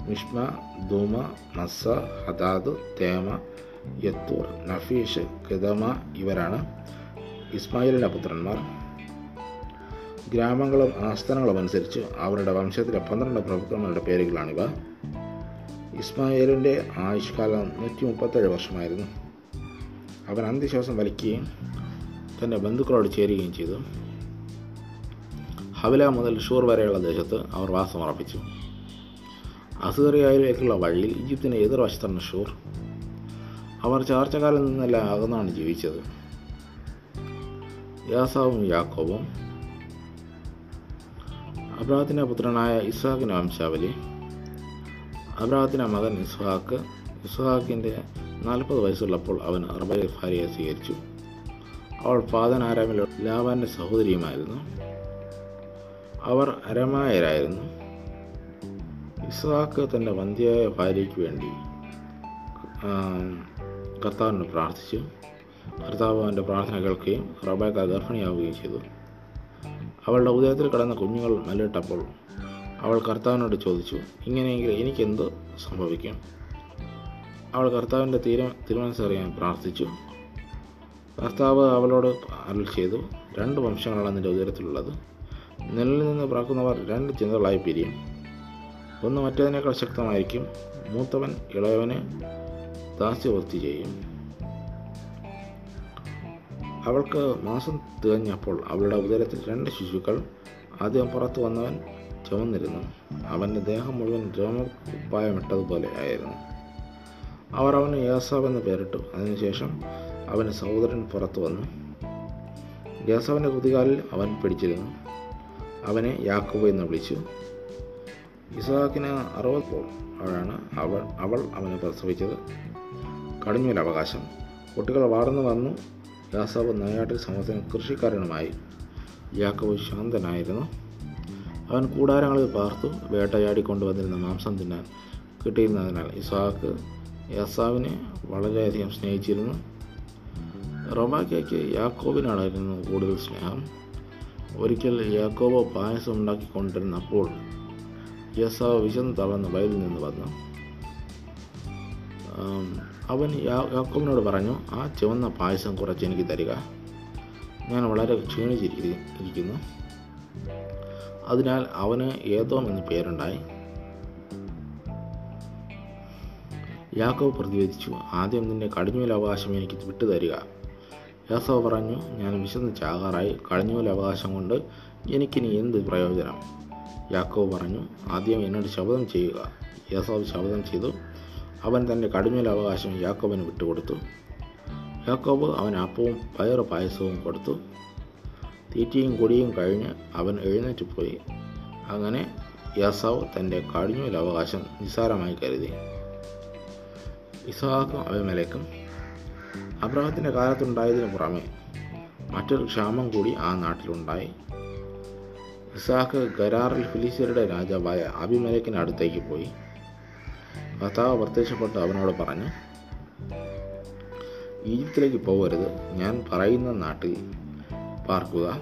Mishma Dumah Massa Hadad Tema Jetur Naphish Kedemah ഇവരാണ് ഇസ്മായിലിന്റെ പുത്രന്മാർ. ഗ്രാമങ്ങളും ആസ്ഥാനങ്ങളും അനുസരിച്ച് അവരുടെ വംശത്തിലെ പന്ത്രണ്ട് പ്രഭുക്കന്മാരുടെ പേരുകളാണിവ. ഇസ്മായിലിന്റെ ആയുഷ്കാലം നൂറ്റി മുപ്പത്തേഴ് വർഷമായിരുന്നു. അവൻ അന്ത്യശ്വാസം വലിക്കുകയും തന്റെ ബന്ധുക്കളോട് ചേരുകയും ചെയ്തു. ഹവല മുതൽ ഷൂർ വരെയുള്ള ദേശത്ത് അവർ വാസമുറപ്പിച്ചു. അസീറിയയിലേക്കുള്ള വഴിയിൽ ഈജിപ്തിന്റെ എതിർവശത്താണ് ഷൂർ. അവർ ചാർച്ചക്കാരിൽ നിന്നെല്ലാം അകന്നാണ് ജീവിച്ചത്. യാസാവും യാക്കോബും അബ്രാഹത്തിന്റെ പുത്രനായ ഇസ്ഹാക്കിന്റെ വംശാവലി. അബ്രാഹത്തിന്റെ മകൻ ഇസ്ഹാക്ക്. ഇസ്ഹാക്കിന്റെ നാൽപ്പത് വയസ്സുള്ളപ്പോൾ അവൻ അറബയിൽ ഭാര്യയെ സ്വീകരിച്ചു. അവൾ പാതൻ ആരാമിലെ ലാബാന്റെ സഹോദരിയുമായിരുന്നു. അവർ അരമായരായിരുന്നു. ഇസ്ഹാക്ക് തന്റെ വന്ധ്യയായ ഭാര്യയ്ക്ക് വേണ്ടി കർത്താവിനോട് പ്രാർത്ഥിച്ചു. കർത്താവ് അവന്റെ പ്രാർത്ഥന കേൾക്കുകയും റബേക്ക ഗർഭിണിയാവുകയും ചെയ്തു. അവളുടെ ഉദയത്തിൽ കിടന്ന കുഞ്ഞുങ്ങൾ മല്ലിട്ടപ്പോൾ അവൾ കർത്താവിനോട് ചോദിച്ചു ഇങ്ങനെയെങ്കിൽ എനിക്കെന്ത് സംഭവിക്കും? അവൾ കർത്താവിന്റെ തീരു തീരുമാനിച്ചറിയാൻ പ്രാർത്ഥിച്ചു. കർത്താവ് അവളോട് അരുൾ ചെയ്തു രണ്ട് വംശങ്ങളാണ് നിന്റെ ഉദരത്തിലുള്ളത്. നെല്ലിൽ നിന്ന് പിറക്കുന്നവർ രണ്ട് ചിന്തകളായി പിരിയും. ഒന്ന് മറ്റേതിനേക്കാൾ ശക്തമായിരിക്കും മൂത്തവൻ ഇളയവന് ദാസ്യവൃത്തി ചെയ്യും. അവൾക്ക് മാസം തികഞ്ഞപ്പോൾ അവളുടെ ഉദരത്തിൽ രണ്ട് ശിശുക്കൾ. ആദ്യം പുറത്തു വന്നവൻ ചുമന്നിരുന്നു. അവന്റെ ദേഹം മുഴുവൻ രോമകുപ്പായമിട്ടതുപോലെ ആയിരുന്നു. അവർ അവന് യാസാവ് എന്ന് പേരിട്ടു. അതിനുശേഷം അവന്റെ സഹോദരൻ പുറത്തു വന്നു. യേസാവിന്റെ കുതികാലിൽ അവൻ പിടിച്ചിരുന്നു. അവനെ യാക്കോബ് എന്ന് വിളിച്ചു. ഇസാക്കിന് അറുപത് അവളാണ് അവൾ അവൾ അവനെ പ്രസവിച്ചത്. കടിഞ്ഞൂൽ അവകാശം കുട്ടികൾ വളർന്നു വന്നു. യാസാവ് നായാട്ടിൽ സമൂഹത്തിന് കൃഷിക്കാരനുമായി യാക്കോബ് ശാന്തനായിരുന്നു. അവൻ കൂടാരങ്ങളിൽ പാർത്തു വേട്ടയാടി കൊണ്ടുവന്നിരുന്ന മാംസം തിന്നാൻ കിട്ടിയിരുന്നതിനാൽ ഇസാക്ക് യാസാവിനെ വളരെയധികം സ്നേഹിച്ചിരുന്നു. റൊമാക്കയ്ക്ക് യാക്കോബിനോടായിരുന്നു കൂടുതൽ സ്നേഹം. ഒരിക്കൽ യാക്കോബോ പായസം ഉണ്ടാക്കിക്കൊണ്ടിരുന്നപ്പോൾ യസാവ് വിശന്ന് തളർന്ന് വയലിൽ നിന്ന് വന്നു. അവൻ യാക്കോബിനോട് പറഞ്ഞു ആ ചുവന്ന പായസം കുറച്ച് എനിക്ക് തരിക. ഞാൻ വളരെ ക്ഷീണിച്ചിരിക്കുന്നു. അതിനാൽ അവന് ഏതോം എന്ന് പേരുണ്ടായി. യാക്കോബ് പ്രതിവേദിച്ചു ആദ്യം നിന്റെ കടിഞ്ഞൂൽ അവകാശം എനിക്ക് വിട്ടുതരിക. യാസവ് പറഞ്ഞു ഞാൻ വിശന്ന് ചാകാറായി കടിഞ്ഞൂൽ അവകാശം കൊണ്ട് എനിക്കിനി എന്ത് പ്രയോജനം? യാക്കോബ് പറഞ്ഞു ആദ്യം എന്നോട് ശബ്ദം ചെയ്യുക. യാസവ് ശബ്ദം ചെയ്തു. അവൻ തന്റെ കടുമേൽ അവകാശം യാക്കോബിന് വിട്ടുകൊടുത്തു. യാക്കോബ് അവൻ അപ്പവും പയറു പായസവും കൊടുത്തു. തീറ്റയും കൊടിയും കഴിഞ്ഞ് അവൻ എഴുന്നേറ്റ് പോയി. അങ്ങനെ യാസാവ് തന്റെ കടിഞ്ഞൂൽ അവകാശം നിസ്സാരമായി കരുതി. ഇസ്ഹാക്കും അഭിമലേക്കും അബ്രഹത്തിന്റെ കാലത്തുണ്ടായതിനു പുറമെ മറ്റൊരു ക്ഷാമം കൂടി ആ നാട്ടിലുണ്ടായി. ഇസാഖ് ഗരാറിൽ ഫിലിസ്തീനയുടെ രാജാവായ അഭിമലേക്കിന് അടുത്തേക്ക് പോയി. കർത്താവ് പ്രത്യക്ഷപ്പെട്ട് അവനോട് പറഞ്ഞു ഈജിപ്തിലേക്ക് പോകരുത്. ഞാൻ പറയുന്ന നാട്ടിൽ പാർക്കുക.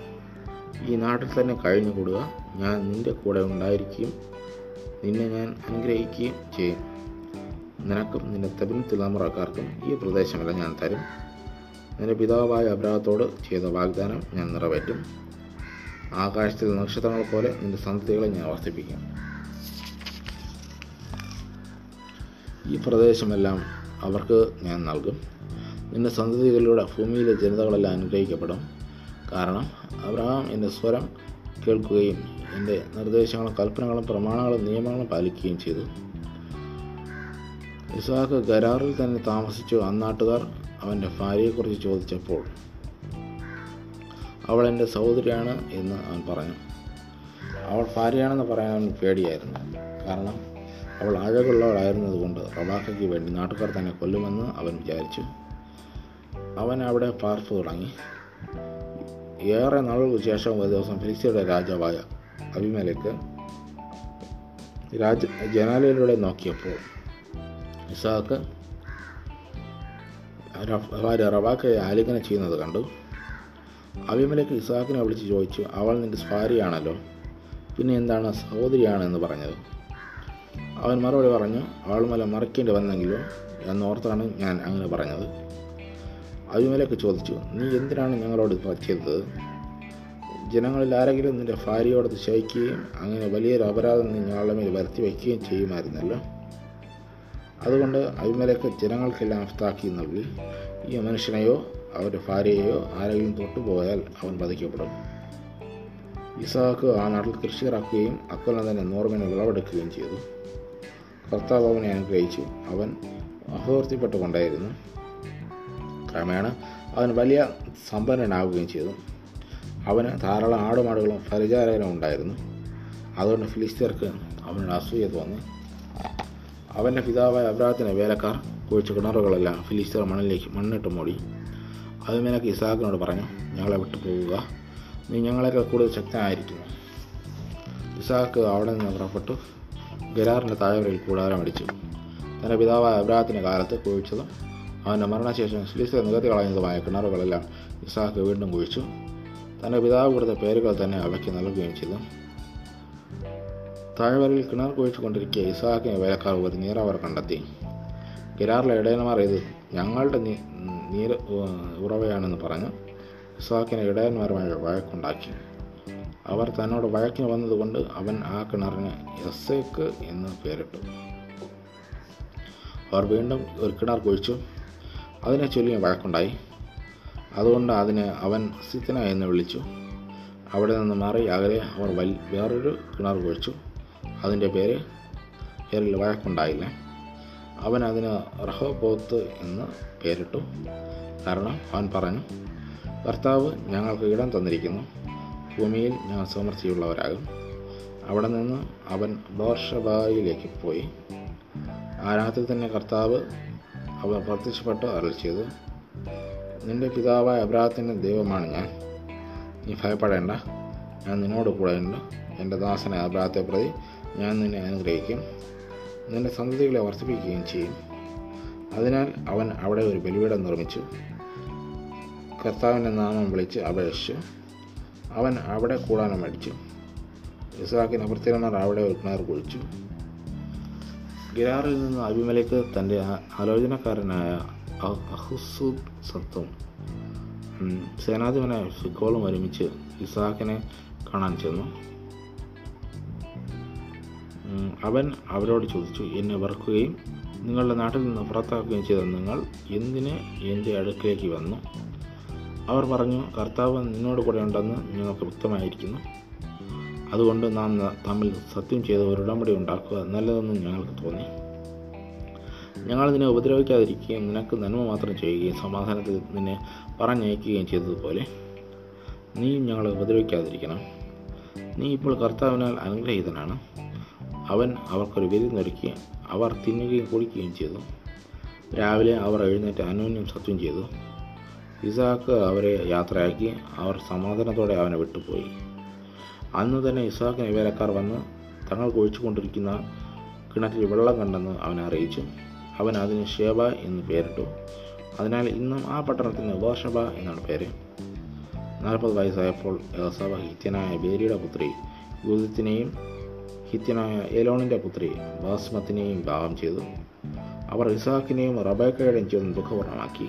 ഈ നാട്ടിൽ തന്നെ കഴിഞ്ഞുകൂടുക. ഞാൻ നിന്റെ കൂടെ ഉണ്ടായിരിക്കുകയും നിന്നെ ഞാൻ അനുഗ്രഹിക്കുകയും ചെയ്യും. നിനക്കും നിന്റെ തെബിൻ തിലാമുറക്കാർക്കും ഈ പ്രദേശമെല്ലാം ഞാൻ തരും. നിന്റെ പിതാവായ അബ്രാഹത്തോട് ചെയ്ത വാഗ്ദാനം ഞാൻ നിറവേറ്റും. ആകാശത്തിൽ നക്ഷത്രങ്ങൾ പോലെ നിന്റെ സന്തതികളെ ഞാൻ വർദ്ധിപ്പിക്കും. ഈ പ്രദേശമെല്ലാം അവർക്ക് ഞാൻ നൽകും. നിന്റെ സന്തതികളിലൂടെ ഭൂമിയിലെ ജനതകളെല്ലാം അനുഗ്രഹിക്കപ്പെടും. കാരണം അബ്രഹാം എന്റെ സ്വരം കേൾക്കുകയും എന്റെ നിർദ്ദേശങ്ങളും കൽപ്പനകളും പ്രമാണങ്ങളും നിയമങ്ങളും പാലിക്കുകയും ചെയ്തു. ഇസാഖ് ഗരാറിൽ തന്നെ താമസിച്ചു. അന്നാട്ടുകാർ അവന്റെ ഭാര്യയെക്കുറിച്ച് ചോദിച്ചപ്പോൾ അവൾ എന്റെ സഹോദരിയാണ് എന്ന് അവൻ പറഞ്ഞു. അവൾ ഭാര്യയാണെന്ന് പറയാൻ പേടിയായിരുന്നു. കാരണം അവൾ അഴകുള്ളവളായിരുന്നതുകൊണ്ട് റബാക്കയ്ക്ക് വേണ്ടി നാട്ടുകാർ തന്നെ കൊല്ലുമെന്ന് അവൻ വിചാരിച്ചു. അവൻ അവിടെ പാർപ്പ് തുടങ്ങി. ഏറെ നാളുകൾക്ക് ശേഷം ഒരു ദിവസം ഫിലിസ്തീയുടെ രാജാവായ അഭിമലക്ക് രാജ ജനാലയിലൂടെ നോക്കിയപ്പോൾ ഇസാക്ക് ഭാര്യ റബാക്കയെ ആലിംഗനം ചെയ്യുന്നത് കണ്ടു. അഭിമലക്ക് ഇസാക്കിനെ വിളിച്ച് ചോദിച്ചു അവൾ നിന്റെ ഭാര്യയാണല്ലോ പിന്നെ എന്താണ് സഹോദരിയാണെന്ന് പറഞ്ഞത്? അവൻ മറുപടി പറഞ്ഞു അവൾ മല മറക്കേണ്ടി വന്നെങ്കിലോ? എന്നോർത്താണ് ഞാൻ അങ്ങനെ പറഞ്ഞത്. അഭിമലയൊക്കെ ചോദിച്ചു നീ എന്തിനാണ് ഞങ്ങളോട് പറ്റിയത് ജനങ്ങളിൽ ആരെങ്കിലും നിന്റെ ഭാര്യയോട് ശയിക്കുകയും അങ്ങനെ വലിയൊരു അപരാധം നീ ഞങ്ങളുടെ മേൽ വരുത്തി വയ്ക്കുകയും ചെയ്യുമായിരുന്നല്ലോ? അതുകൊണ്ട് അഭിമലയൊക്കെ ജനങ്ങൾക്കെല്ലാം അഫ്താക്കി നൽകി ഈ മനുഷ്യനെയോ അവരുടെ ഭാര്യയെയോ ആരെങ്കിലും തൊട്ടുപോയാൽ അവൻ വധിക്കപ്പെടും. ഇസാക്ക് ആ നാട്ടിൽ കൃഷി ഇറക്കുകയും അക്കൊല്ലം തന്നെ നോർമിനെ വിളവെടുക്കുകയും ചെയ്തു. കർത്താവ് അവനെ അനുഗ്രഹിച്ചു അവൻ അഹോർത്തിപ്പെട്ടുകൊണ്ടായിരുന്നു ക്രമേണ അവൻ വലിയ സമ്പന്നനാവുകയും ചെയ്തു. അവന് ധാരാളം ആടുമാടുകളും പരിചാരകനും ഉണ്ടായിരുന്നു. അതുകൊണ്ട് ഫിലിസ്തീർക്ക് അവനോട് അസൂയ തോന്നി. അവന്റെ പിതാവായ അബ്രാഹത്തിന്റെ വേലക്കാർ കുഴിച്ച കിണറുകളെല്ലാം ഫിലിസ്തീർ മണ്ണിലേക്ക് മണ്ണിട്ട് മൂടി. അഭിമേനക്ക് ഇസാഖിനോട് പറഞ്ഞു ഞങ്ങളെ വിട്ടു പോവുക. നീ ഞങ്ങളെക്കാൾ കൂടുതൽ ശക്തനായിരിക്കുന്നു. ഇസാഖ് അവിടെ നിന്ന് പുറപ്പെട്ടു. ഗരാറിന്റെ താഴ്വരയിൽ കൂടാരം അടിച്ചു. തന്റെ പിതാവായ അബ്രാഹത്തിന്റെ കാലത്ത് കുഴിച്ചതും അവന്റെ മരണശേഷം ഫിലിസ്തീർ നികത്തി കളഞ്ഞതുമായ കിണറുകളെല്ലാം ഇസാഖ് വീണ്ടും കുഴിച്ചു. തന്റെ പിതാവ് കൊടുത്ത പേരുകൾ തന്നെ അവയ്ക്ക് നൽകുകയും ചെയ്തു. താഴ്വരയിൽ കിണർ കുഴിച്ചുകൊണ്ടിരിക്കെ ഇസാഖിനെ വേലക്കാർ ഒരു നീറവർ കണ്ടെത്തി. ഗിരാറിലെ ഇടയന്മാർ ഇത് ഞങ്ങളുടെ നീര ഉറവയാണെന്ന് പറഞ്ഞു ഇസാഖിനെ ഇടയന്മാരുമായി വഴക്കുണ്ടാക്കി. അവർ തന്നോട് വഴക്കിന് വന്നതുകൊണ്ട് അവൻ ആ കിണറിന് എസ്സേക്ക് എന്ന് പേരിട്ടു. അവർ വീണ്ടും ഒരു കിണർ കുഴിച്ചു. അതിനെ ചൊല്ലി വഴക്കുണ്ടായി. അതുകൊണ്ട് അതിനെ അവൻ സിത്തന എന്ന് വിളിച്ചു. അവിടെ നിന്ന് മാറി അകലെ അവർ വൽ വേറൊരു കിണർ കുഴിച്ചു. അതിന്റെ പേര് പേരിൽ വഴക്കുണ്ടായില്ല. അവൻ അതിന് റഹോബോത്ത് എന്ന് പേരിട്ടു. കാരണം അവൻ പറഞ്ഞു കർത്താവ് ഞങ്ങൾക്ക് ഇടം തന്നിരിക്കുന്നു. ഭൂമിയിൽ സമൃദ്ധിയുള്ളവരാകും അവിടെ നിന്ന് അവൻ ബോർഷബായിലേക്ക് പോയി. ആ രാത്രി തന്നെ കർത്താവ് അവൻ പ്രത്യക്ഷപ്പെട്ട് അരൾ ചെയ്തു. നിന്റെ പിതാവായ അബ്രാഹത്തിന്റെ ദൈവമാണ് ഞാൻ. നീ ഭയപ്പെടേണ്ട. ഞാൻ നിന്നോട് കൂടെയുണ്ട് എന്റെ ദാസനെ അബ്രാഹത്തെ പ്രതി ഞാൻ നിന്നെ അനുഗ്രഹിക്കും. നിന്റെ സന്തതികളെ വർദ്ധിപ്പിക്കുകയും ചെയ്യും. അതിനാൽ അവൻ അവിടെ ഒരു ബലിപീഠം നിർമ്മിച്ചു. കർത്താവിന്റെ നാമം വിളിച്ച് അപേക്ഷിച്ചു. അവൻ അവിടെ കൂടാനം അടിച്ചു ഇസാഖിന് ഭൃത്യന്മാർ അവിടെ ഒരു കിണർ കുഴിച്ചു. ഗിരാറിൽ നിന്ന് അഭിമലേക്ക് തന്റെ ആലോചനക്കാരനായ അഹുസൂദ് സത്തും സേനാധിപനായ ഫിക്കോളും ഒരുമിച്ച് ഇസാഖിനെ കാണാൻ ചെന്നു. അവൻ അവരോട് ചോദിച്ചു എന്നെ വറുക്കുകയും നിങ്ങളുടെ നാട്ടിൽ നിന്ന് പുറത്താക്കുകയും ചെയ്ത നിങ്ങൾ എന്തിന് എന്റെ അടുക്കിലേക്ക് വന്നു? അവർ പറഞ്ഞു കർത്താവ് നിന്നോട് കൂടെ ഉണ്ടെന്ന് നിങ്ങൾക്ക് വ്യക്തമായിരിക്കുന്നു. അതുകൊണ്ട് നാം തമ്മിൽ സത്യം ചെയ്ത ഒരു ഉടമ്പടി ഉണ്ടാക്കുക. നല്ലതെന്ന് ഞങ്ങൾക്ക് തോന്നി. ഞങ്ങൾ നിന്നെ ഉപദ്രവിക്കാതിരിക്കുകയും നിനക്ക് നന്മ മാത്രം ചെയ്യുകയും സമാധാനത്തിൽ നിന്നെ പറഞ്ഞയക്കുകയും ചെയ്തതുപോലെ നീ ഞങ്ങളെ ഉപദ്രവിക്കാതിരിക്കണം. നീ ഇപ്പോൾ കർത്താവിനാൽ അനുഗ്രഹീതനാണ്. അവൻ അവർക്കൊരു വിരുന്നൊരുക്കി അവർ തിന്നുകയും കുടിക്കുകയും ചെയ്തു. രാവിലെ അവർ എഴുന്നേറ്റ് അനോന്യം സത്യം ചെയ്തു. ഇസാക്ക് അവരെ യാത്രയാക്കി അവർ സമാധാനത്തോടെ അവനെ വിട്ടുപോയി. അന്ന് തന്നെ ഇസാക്കിന് വേലക്കാർ വന്ന് തങ്ങൾ കൊഴിച്ചുകൊണ്ടിരിക്കുന്ന കിണറ്റിൽ വെള്ളം കണ്ടെന്ന് അവനെ അറിയിച്ചു. അവൻ അതിന് ഷേബ എന്ന് പേരിട്ടു. അതിനാൽ ഇന്നും ആ പട്ടണത്തിന് വർഷബ എന്നാണ് പേര്. നാൽപ്പത് വയസ്സായപ്പോൾ യഹസഭ ഹിത്യനായ ബേരിയുടെ പുത്രി യൂതിത്തിനെയും ഹിത്യനായ ഏലോണിന്റെ പുത്രി ബാസ്മത്തിനെയും വിവാഹം ചെയ്തു. അവർ ഇസാക്കിനെയും റബേക്കയുടെയും ജീവിതം ദുഃഖപൂർണമാക്കി